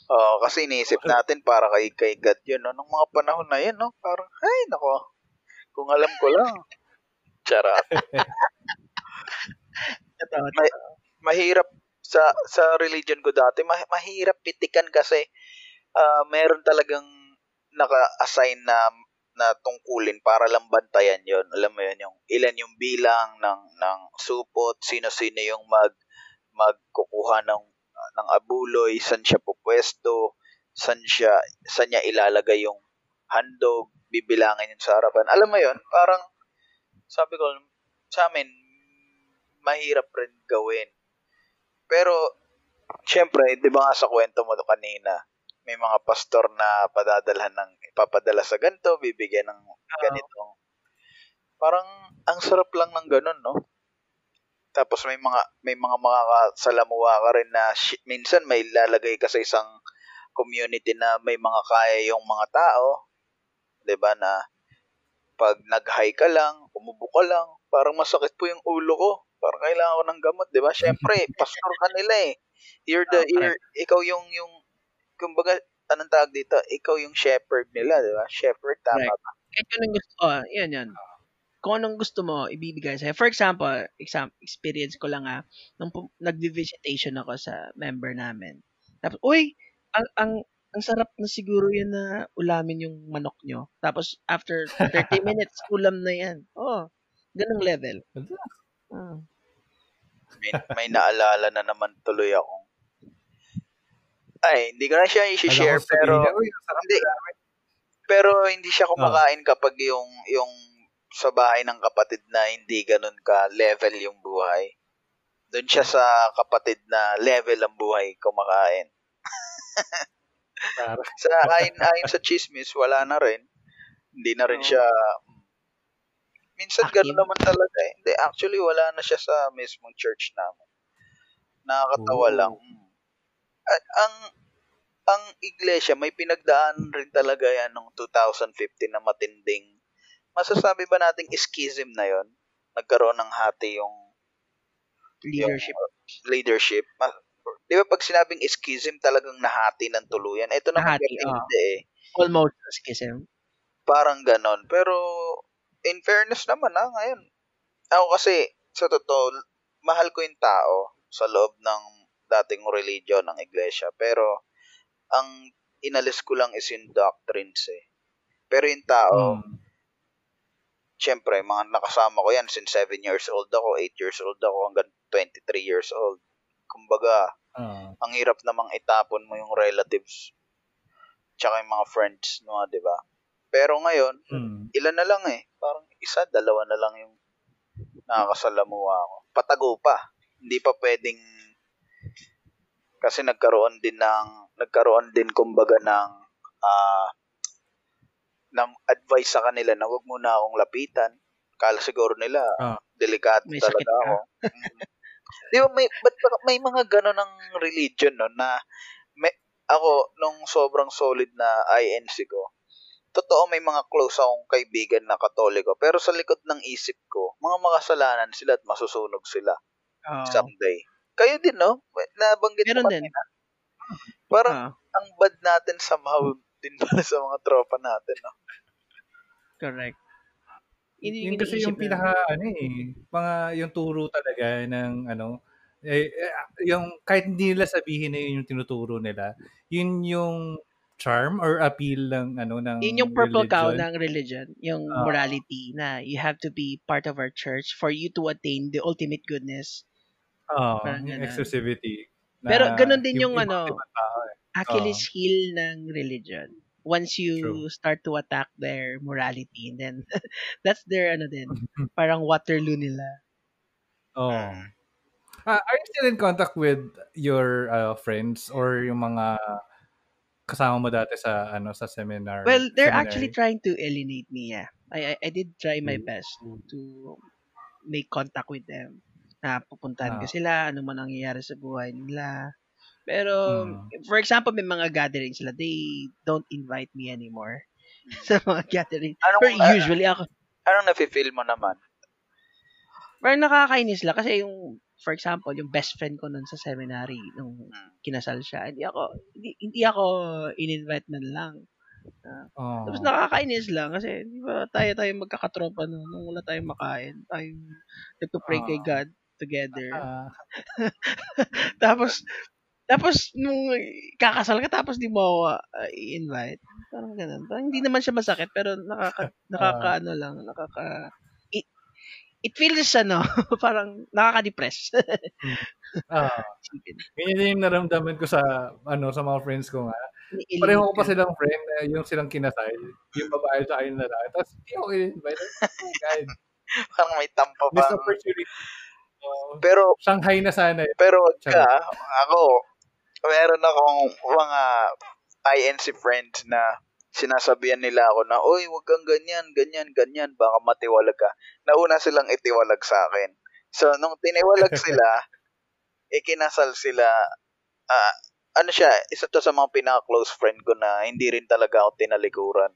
Oo, kasi iniisip natin para kay kay God yun, no? Nung mga panahon na yun, no? Parang, ay, nako. Kung alam ko lang. Charot. May, mahirap sa sa religion ko dati, ma- mahirap pitikan kasi ah, meron talagang naka-assign na na tungkulin para lang bantayan 'yon. Alam mo 'yon, yung ilan yung bilang ng ng supot, sino-sino yung mag magkukuha ng ng abuloy, saan siya pupwesto, saan siya saan niya ilalagay yung handog, bibilangin yun sa harapan. Alam mo 'yon, parang sabi ko sa amin mahirap rin gawin. Pero syempre, 'di ba nga sa kwento mo kanina, may mga pastor na padadalhan ng ipapadala sa ganito, bibigyan ng ganito. Parang ang sarap lang ng ganun, no? Tapos may mga may mga makakasalamuha ka rin na shi- minsan may lalagay ka sa isang community na may mga kaya yung mga tao, 'di ba na pag nag-high ka lang, umubo ka lang, parang masakit po yung ulo ko. Parang kailangan ko ng gamot, 'di ba? Syempre, pastor ka nila eh. You're the Ah, you're, ikaw yung yung kumbaga anong tawag dito? Ikaw yung shepherd nila, 'di ba? Shepherd tama Correct. ba? Kahit yun ang gusto, oh, yan, yan. Kung anong gusto mo, ibibigay sa'yo. For example, exam, experience ko lang ah, nung nag-visitation ako sa member namin. Tapos, uy, ang, ang, ang sarap na siguro yan na ulamin yung manok nyo. Tapos, after 30 minutes, ulam na yan. Oh, ganong level. Ah. May, may naalala na naman tuloy akong ay, hindi ko na siya i-share pero hindi pero hindi siya kumakain kapag yung yung sa bahay ng kapatid na hindi ganun ka level yung buhay. Doon siya sa kapatid na level ang buhay kumakain. Sa ayon ayon sa chismis wala na rin. Hindi na rin siya Minsan Active. ganun naman talaga eh. Hindi, actually wala na siya sa mismong church namin. Nakakatawa Oo. lang. At ang ang iglesia may pinagdaan rin talaga yan nung 2015 na matinding masasabi ba nating schism na yon nagkaroon ng hati yung Leadership. yung leadership di ba pag sinabing schism talagang nahati ng tuluyan? Ito naman Nahati, oo. hindi eh. Almost schism. parang ganon. Pero in fairness naman ha ngayon. Ako kasi sa totoo mahal ko yung tao sa loob ng dating religion ng iglesia. Pero ang inalis ko lang is yung doctrines eh. Pero yung tao mm, syempre, mga nakasama ko yan since 7 years old ako, 8 years old ako, hanggang 23 years old. Kumbaga, ah, ang hirap namang itapon mo yung relatives tsaka yung mga friends mo, di ba? Pero ngayon, mm, ilan na lang eh. Parang isa, dalawa na lang yung nakakasalamuha ako. Patago pa. Hindi pa pwedeng kasi nagkaroon din ng nagkaroon din kumbaga ng ah ng advice sa kanila na wag mo na akong lapitan. Kala siguro nila Ah. delikado talaga ka. ako. Di ba may ba- may mga gano'n ng religion no na may, ako nung sobrang solid na INC ko. Totoo may mga close akong kaibigan na katoliko pero sa likod ng isip ko, mga makasalanan sila at masusunog sila Oo. someday. Kayo din no? Nabanggit mo din. kanina. Parang Ah, ang bad natin somehow din pala sa mga tropa natin, no? correct. Yun kasi yung pinaka ano eh, mga yung turo talaga ng ano eh, eh, yung kahit hindi nila sabihin na yun yung tinuturo nila, yun yung charm or appeal ng ano ng Yun yung purple cow religion. ng religion, yung Ah. morality na you have to be part of our church for you to attain the ultimate goodness. Yung ganun. exclusivity. Pero ganun din yung iba't ano, tao eh. Achilles heel ng religion. Once you True. start to attack their morality, and then that's their ano din, parang Waterloo nila. Oh. Ah, are you still in contact with your uh, friends or yung mga kasama mo dati sa ano sa seminar? Well, they're seminary? actually trying to alienate me. Yeah, I I, I did try my Mm. best to make contact with them. Na pupuntahan ko Ah. sila, ano man ang nangyayari sa buhay nila. Pero, Mm. for example, may mga gatherings sila, they don't invite me anymore sa mga gatherings. Anong, Pero ah, usually ako, anong nafe-feel mo naman? parang nakakainis lang kasi yung, for example, yung best friend ko nun sa seminary, nung Mm. kinasal siya, hindi ako, hindi, hindi ako in-invite man lang. Oh. Tapos nakakainis lang kasi di ba tayo tayo magkakatropa no, nung wala tayong makain. Tayo nagpo-pray kay Ah. God together. Ah, tapos tapos nung kakasal ka tapos di mo ako ah, i-invite. Parang ganun. Parang hindi naman siya masakit pero nakaka nakaka ano lang, nakaka it, it feels ano, parang nakaka-depress. ah. Isipin. Ganyan din yung naramdaman ko sa ano sa mga friends ko nga. Pareho ko pa silang friend na yung silang kinasal, yung babae sa akin na lalaki. Tapos hindi ako in-invite. Oh, God. Parang may tampa pa. Missed opportunity. Oh, Pero, Shanghai na sana eh. pero wag ka, Charot. ako, meron akong mga INC friends na sinasabihan nila ako na, Uy, wag kang ganyan, ganyan, ganyan, baka matiwalag ka. Nauna silang itiwalag sa akin. So, nung tiniwalag sila, ikinasal sila, ah, ano siya, isa to sa mga pinaka-close friend ko na hindi rin talaga ako tinalikuran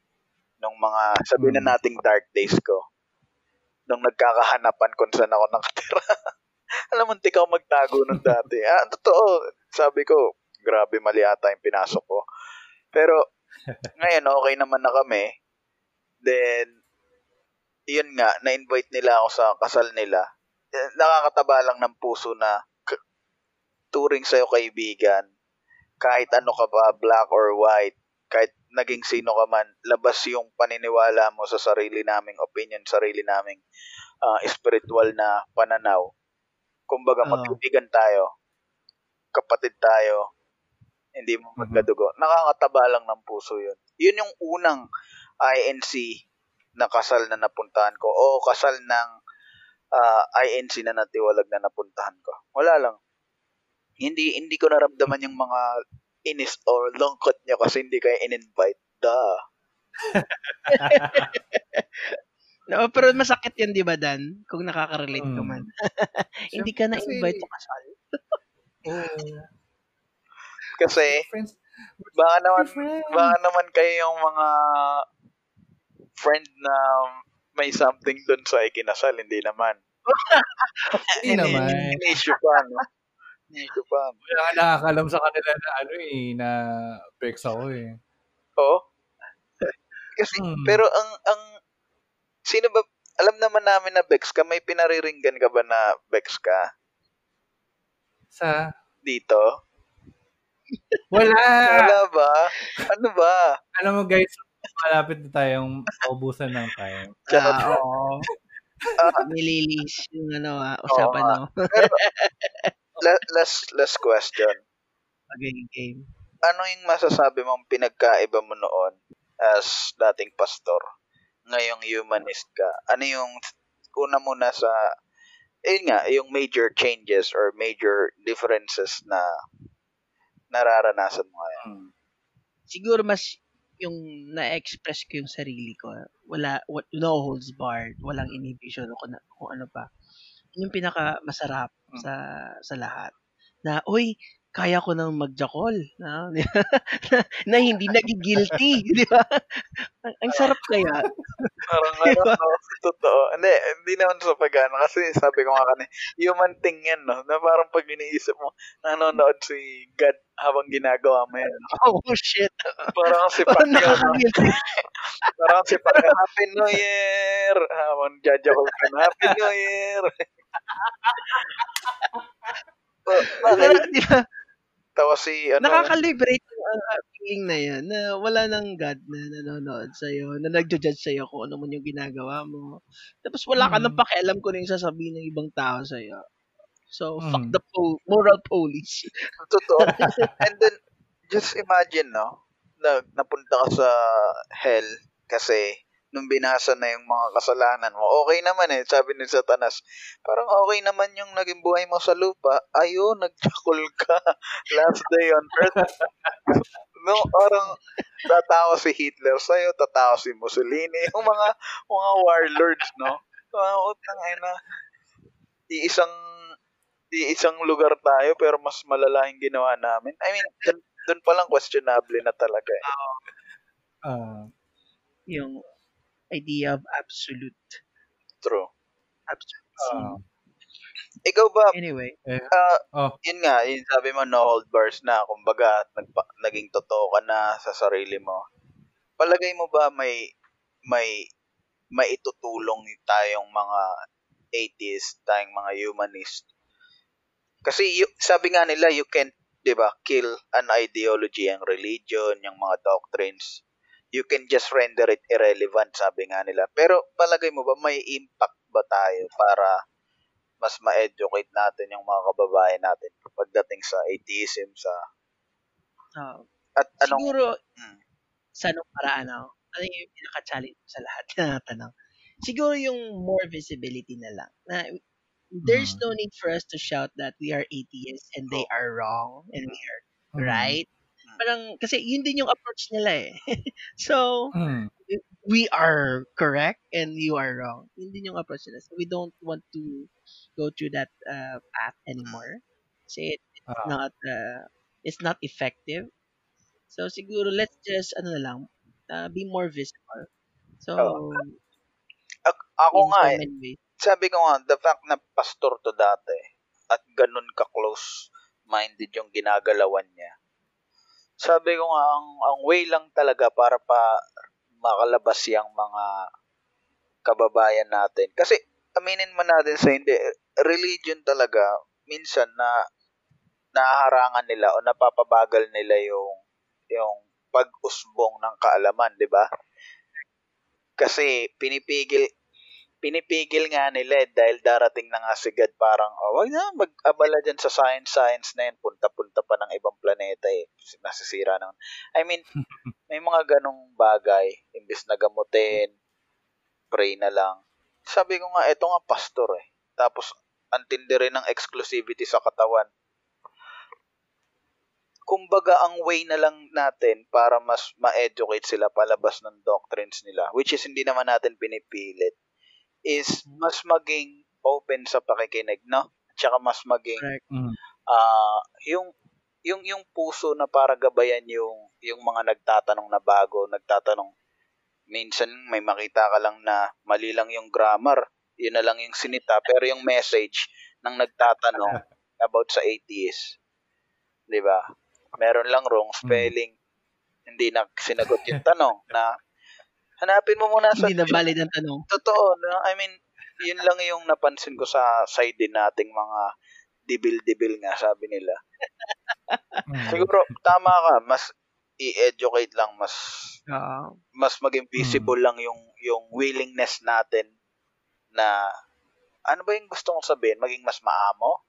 nung mga, sabihin na nating dark days ko. Nung nagkakahanapan kung saan ako nakatira. Alam mo, hindi ka magtago nung dati. Ah, totoo. Sabi ko, grabe mali ata yung pinasok ko. Pero, ngayon, okay naman na kami. Then, yun nga, na-invite nila ako sa kasal nila. Eh, Nakakataba lang ng puso na k- turing sa'yo kaibigan. Kahit ano ka ba, black or white, kahit naging sino ka man, labas yung paniniwala mo sa sarili naming opinion, sarili naming ah, spiritual na pananaw. Kumbaga, magkaibigan tayo. Kapatid tayo. Hindi mo Mhm. magkadugo. Nakakataba lang ng puso yun. Yun yung unang INC na kasal na napuntahan ko. O kasal ng ah, INC na natiwalag na napuntahan ko. Wala lang. Hindi hindi ko naramdaman yung mga inis or lungkot niya kasi hindi kayo in-invite. Duh. No, pero masakit yan, di ba, Dan? Kung nakaka-relate ka Mm. man. Hindi ka Kasi- na-invite sa kasal. Oh, Kasi friends. baka naman friends. baka naman kayo yung mga friend na may something dun sa ikinasal, hindi naman. Hindi naman. Issue pa, no? Issue pa. Wala ka nakakalam sa kanila na ano eh, na pex ako eh. Oo. Kasi, Hmm. pero ang, ang, sino ba, alam naman namin na Bex ka, may pinariringgan ka ba na Bex ka Sa, dito? Wala! Wala ba? Ano ba? Alam mo guys, malapit na tayong maubusan ng time. Ah, oo. Nililis yung ano, ah, usapan Oo, no. La- last, last question. Game game. Ano yung masasabi mong pinagkaiba mo noon as dating pastor? Ngayong humanist ka. Ano yung una muna sa ayun nga, yung major changes or major differences na nararanasan mo ngayon? Hmm. Siguro mas yung na-express ko yung sarili ko. Wala, wa- no holds barred. Walang inhibition o kung, kung ano pa. Yun yung pinaka masarap Mm. sa sa lahat. Na, uy, kaya ko nang magjakol. Na, na hindi nagigilty. Di ba? Ang, ang sarap kaya. Parang ano, no? totoo. Hindi, hindi naman sa pagano. Kasi sabi ko nga kanina, human thing yan, no? Na parang pag iniisip mo, nanonood si God habang ginagawa mo yan. Oh, shit. Parang si Parang Pacquiao, nakakagilty. Parang si Pacquiao, Happy New Year! Habang jajakol ka na, Happy New Year! Ba- Bakit? Tawa si, ano, Nakaka-liberate yung uh, feeling na yan na wala nang God na nanonood sa'yo, na nagja-judge sa'yo kung ano man yung ginagawa mo. Tapos wala ka Mm. nang pakialam kung ano yung sasabihin ng ibang tao sa'yo. So, fuck Mm. the po- moral police. totoo. And then, just imagine, no? Na, napunta ka sa hell kasi nung binasa na yung mga kasalanan mo, okay naman eh, sabi ni Satanas, parang okay naman yung naging buhay mo sa lupa, ayun, nagjakol ka, last day on earth. no, parang tatawa si Hitler sa'yo, tatawa si Mussolini, yung mga, mga warlords, no? Ah, utang ina. Iisang iisang lugar tayo pero mas malala yung ginawa namin. I mean, dun, dun pa lang questionable na talaga eh. Ah, Yung idea of absolute. True. absolute. ah, Ikaw ba, Anyway, ah, oh, yun nga, yun sabi mo no hold bars na, kumbaga, nagpa, naging totoo ka na sa sarili mo. palagay mo ba may may maitutulong tayong mga atheist, tayong mga humanist? Kasi y- sabi nga nila, you can 'di ba, kill an ideology, ang religion, yung mga doctrines. You can just render it irrelevant, sabi nga nila. Pero palagay mo ba may impact ba tayo para mas ma-educate natin yung mga kababayan natin pagdating sa atheism sa Ah, at anong siguro, mm, sa anong paraan, no? ano yung pinaka-challenge sa lahat na tanong? Siguro yung more visibility na lang. Na there's Mm. no need for us to shout that we are atheists and they Oh. are wrong and we are Mm. right. Mm. Parang, kasi yun din yung approach nila eh. so, Mm. we are correct and you are wrong. Yun din yung approach nila. So, we don't want to go through that uh, path anymore. Kasi it, it's Ah. not, uh, it's not effective. So, siguro, let's just, ano na lang, uh, be more visible. So, ak- ako nga so eh. Sabi ko nga, the fact na pastor to dati at ganun ka-close minded yung ginagalawan niya. Sabi ko nga, ang, ang way lang talaga para pa makalabas yung mga kababayan natin. Kasi, aminin man natin sa hindi, religion talaga, minsan na nahaharangan nila o napapabagal nila yung yung pag-usbong ng kaalaman, 'di ba? Kasi pinipigil pinipigil nga nila eh, dahil darating na nga si God parang, oh, wag na mag-abala dyan sa science-science na yan, punta-punta pa ng ibang planeta eh, nasisira naman. I mean, may mga ganong bagay, imbis na gamutin, pray na lang. Sabi ko nga, eto nga pastor eh. Tapos, antindi rin ng exclusivity sa katawan. Kumbaga, ang way na lang natin para mas ma-educate sila palabas ng doctrines nila, which is hindi naman natin pinipilit, is mas maging open sa pakikinig, no? Tsaka mas maging Correct. Mm. ah yung yung yung puso na para gabayan yung yung mga nagtatanong na bago, nagtatanong minsan may makita ka lang na mali lang yung grammar, yun na lang yung sinita, pero yung message ng nagtatanong about sa atheist. 'Di ba? Meron lang wrong spelling. Hindi na sinagot yung tanong na hanapin mo muna sa Hindi na valid ang tanong. Totoo, no? I mean, yun lang yung napansin ko sa side din nating mga dibil-dibil nga, sabi nila. Mm. Siguro, tama ka, mas i-educate lang, mas Oo. mas maging visible lang yung yung willingness natin na ano ba yung gusto mong sabihin? Maging mas maamo?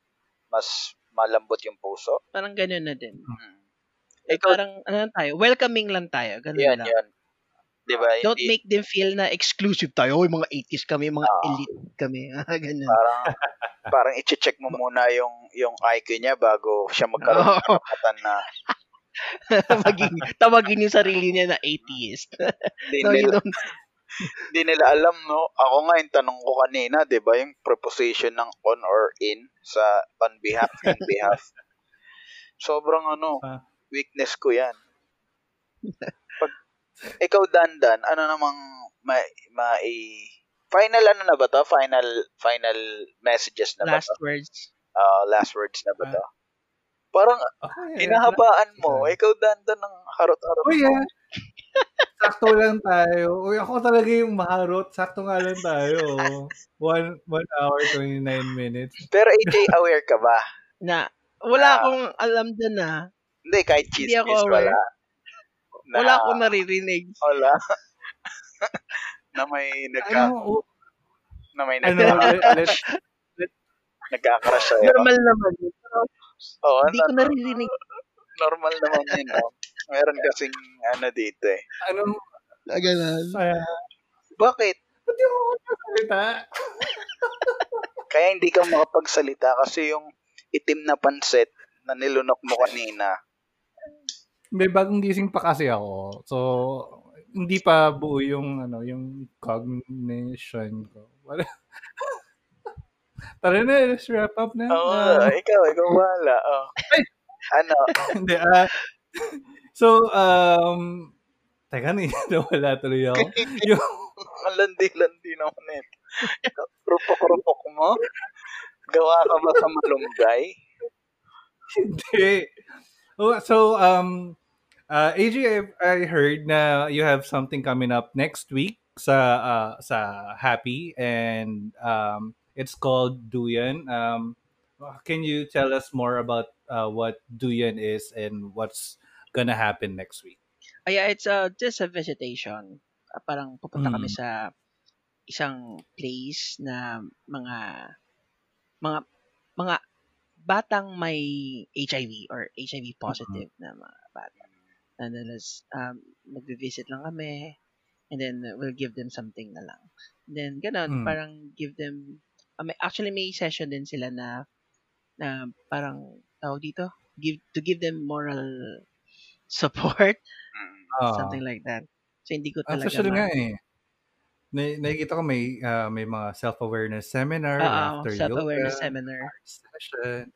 Mas malambot yung puso? parang ganun na din. Hmm. Eh, Ikaw, parang, ano tayo, welcoming lang tayo. Ganun yan, lang. yan. Di ba? Don't Hindi- make them feel na exclusive tayo. Oy, mga 80s kami, mga Ah. elite kami. Ah, ganun. parang parang i-check mo muna yung yung IQ niya bago siya magkaroon ng karapatan na Maging, tawagin yung sarili niya na atheist. hindi no, you nila, don't. hindi nila alam, no? Ako nga, yung tanong ko kanina, di ba, yung preposition ng on or in sa on behalf, in behalf. Sobrang ano, Ah. weakness ko yan. Ikaw, Dandan, ano namang ma, ma final ano na ba to? Final, final messages na Last ba to? words. Ah, last words na ba to? Parang, Okay, hinahabaan mo. Ikaw, Dandan, ng harot-harot Oh mo. yeah. Sakto lang tayo. Uy, ako talaga yung maharot. Sakto nga lang tayo. One, one hour, 29 minutes. Pero AJ, aware ka ba? Na, wala Ah. akong alam dun na. Hindi, kahit Hindi chismis, wala. Na, Wala akong naririnig. Wala. na may nagka, Ano, na may ano, nagka, let, nagkakrush sa'yo. Normal naman. Pero Oo, hindi ko na- naririnig. normal naman yun. No? Meron kasing ano dito eh. ano, ganun. uh, Bakit? ba't yung salita? Kaya hindi ka makapagsalita kasi yung itim na panset na nilunok mo kanina. May bagong gising pa kasi ako. So, hindi pa buo yung, ano, yung cognition ko. Tara na, let's wrap up na. Oo, Ah, ikaw, ikaw wala. Oh. Ano? hindi, ah, so, um, teka na, nawala tuloy ako. yung, landi-landi naman eh. Rupok-rupok mo? Gawa ka ba sa malunggay? Hindi. Oh, so, um, Uh, AJ, I, I heard na you have something coming up next week sa uh, sa Happy and um, it's called Duyan. Um, can you tell us more about uh, what Duyan is and what's gonna happen next week? Ah, yeah, it's uh, just a visitation. Ah, parang pupunta kami Mm. sa isang place na mga mga mga batang may HIV or HIV positive na mga bata. And then let's, um, magvi-visit lang kami and then uh, we'll give them something na lang. And then ganun, Mm. parang give them may, actually may session din sila na na parang tawag dito, give to give them moral support. Ah. something like that. So hindi ko Ah, talaga ma- nga eh. Na, nakikita ko may ah, may mga self-awareness seminar, Oo, laughter self-awareness yoga, seminar. session.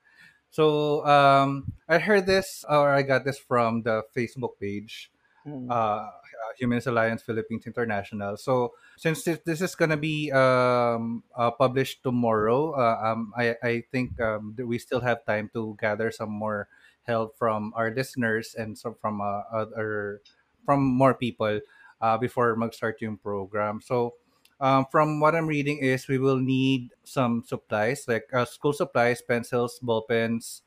So, um, I heard this or I got this from the Facebook page, Mm. uh, uh, Humanist Alliance Philippines International. So, since this, this is gonna be um, uh, published tomorrow, uh, um, I I think um, that we still have time to gather some more help from our listeners and some from uh, other from more people uh, before mag-start yung program. So, um, from what I'm reading is we will need some supplies like uh, school supplies, pencils, ball pens,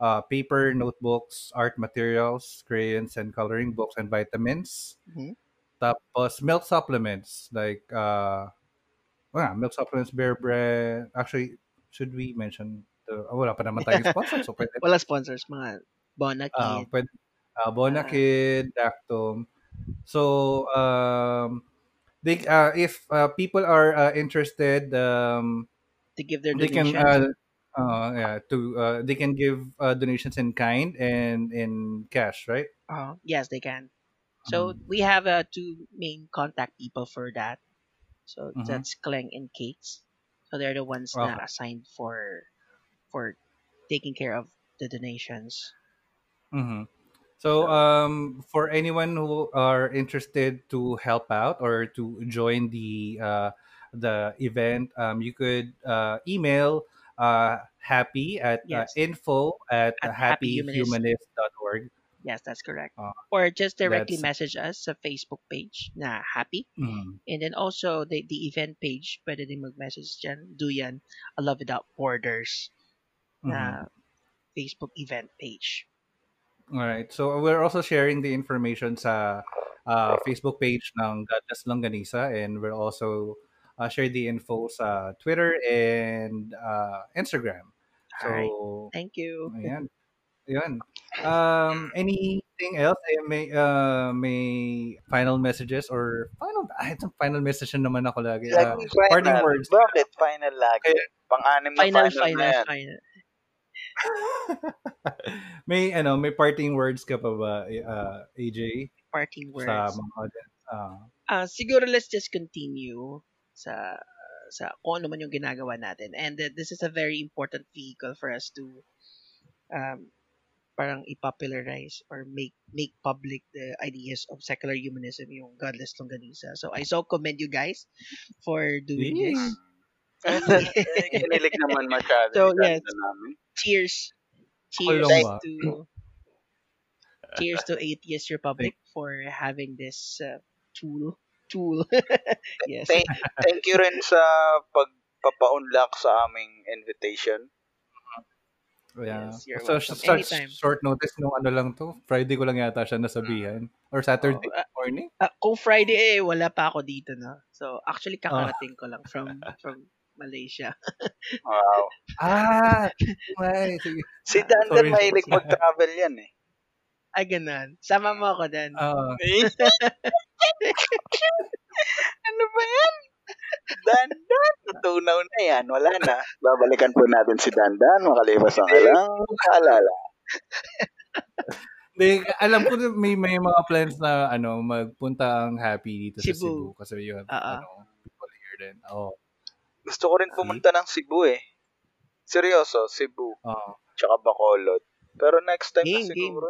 uh, paper, notebooks, art materials, crayons, and coloring books, and vitamins. Mhm. Tapos milk supplements like uh, well, milk supplements, bear bread. Actually, should we mention the, oh, wala pa naman tayong sponsor, so pwede Wala sponsors, mga Bona uh, pwede, uh, Bona Ah. Kid, Dactum. So, um, they, uh, if uh, people are uh, interested, um, to give their they can donation. uh, uh, yeah, to uh, they can give uh, donations in kind and in cash, right? Uh, yes, they can. So Mm. we have uh, two main contact people for that. So Mhm. that's Kleng and Kates. So they're the ones Okay. na assigned for for taking care of the donations. hmm So, um, for anyone who are interested to help out or to join the uh, the event, um, you could uh, email uh, happy at uh, info at At Happy Humanist. happyhumanist.org. Yes, that's correct. Uh, or just directly that's- message us sa Facebook page na happy. Mm. And then also the, the event page, pwede din mag-message dyan. Duyan, I Love Without Borders Mhm. na Facebook event page. All right. So we're also sharing the information sa uh, Facebook page ng Godless Longganisa and we'll also uh, share the info sa Twitter and uh, Instagram. Alright. So, Thank you. ayan. Ayan. Um, anything else? Eh, may, uh, may final messages or final, ah, itong final message na naman ako lagi. Uh, parting words. Bakit final lagi? Okay. Pang-anim na Final, final, na final, yan. final. may, ano, may parting words ka pa ba, uh, AJ? Parting words. Sa mga? Uh, Ah, siguro let's just continue sa sa kung ano man yung ginagawa natin. And uh, this is a very important vehicle for us to um, parang i-popularize or make make public the ideas of secular humanism, yung godless longganisa. So I so commend you guys for doing this. Kinilig naman masyado. So, yes. Cheers. Cheers to Cheers to Atheist Republic for having this uh, tool. Tool. yes. Thank, thank you rin sa pagpapaunlak sa aming invitation. Yeah. Yes, you're so, Anytime. short notice nung ano lang to. Friday ko lang yata siya nasabihan. Or Saturday Oh, ah, morning. Ah, kung Friday eh, wala pa ako dito na. So, actually, kakarating ko lang from from Malaysia. Wow. Ah! Okay. Sige. Si Ah, Dan sorry. Mahilig mag-travel yan eh. Ay, ganun. Sama mo ako dan. Ah, ano ba yan? Dan Dan, natunaw na yan. Wala na. Babalikan po natin si Dan Dan. Makalipas ang ilang kaalala. Hindi, alam ko na may may mga plans na ano magpunta ang happy dito sa Cebu. Cebu kasi you have Ah, ah. ano people here din. Oh. Gusto ko rin pumunta ng Cebu eh. Seryoso, Cebu. Oh. Tsaka Bacolod. Pero next time Game, na siguro.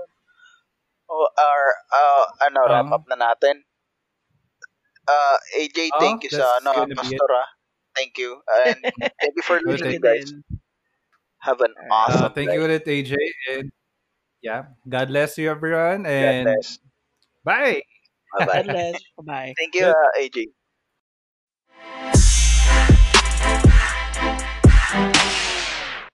O, or, uh, ano, Um, wrap up na natin. Uh, AJ, Oh, thank you sa, ano. Pastor ah. Thank you. And thank you for listening, guys. Have an Uh, Uh, awesome thank day. you ulit AJ and yeah, God bless you everyone God and bless. Bye. Bye-bye. God bless. Bye-bye. Thank you, uh, AJ.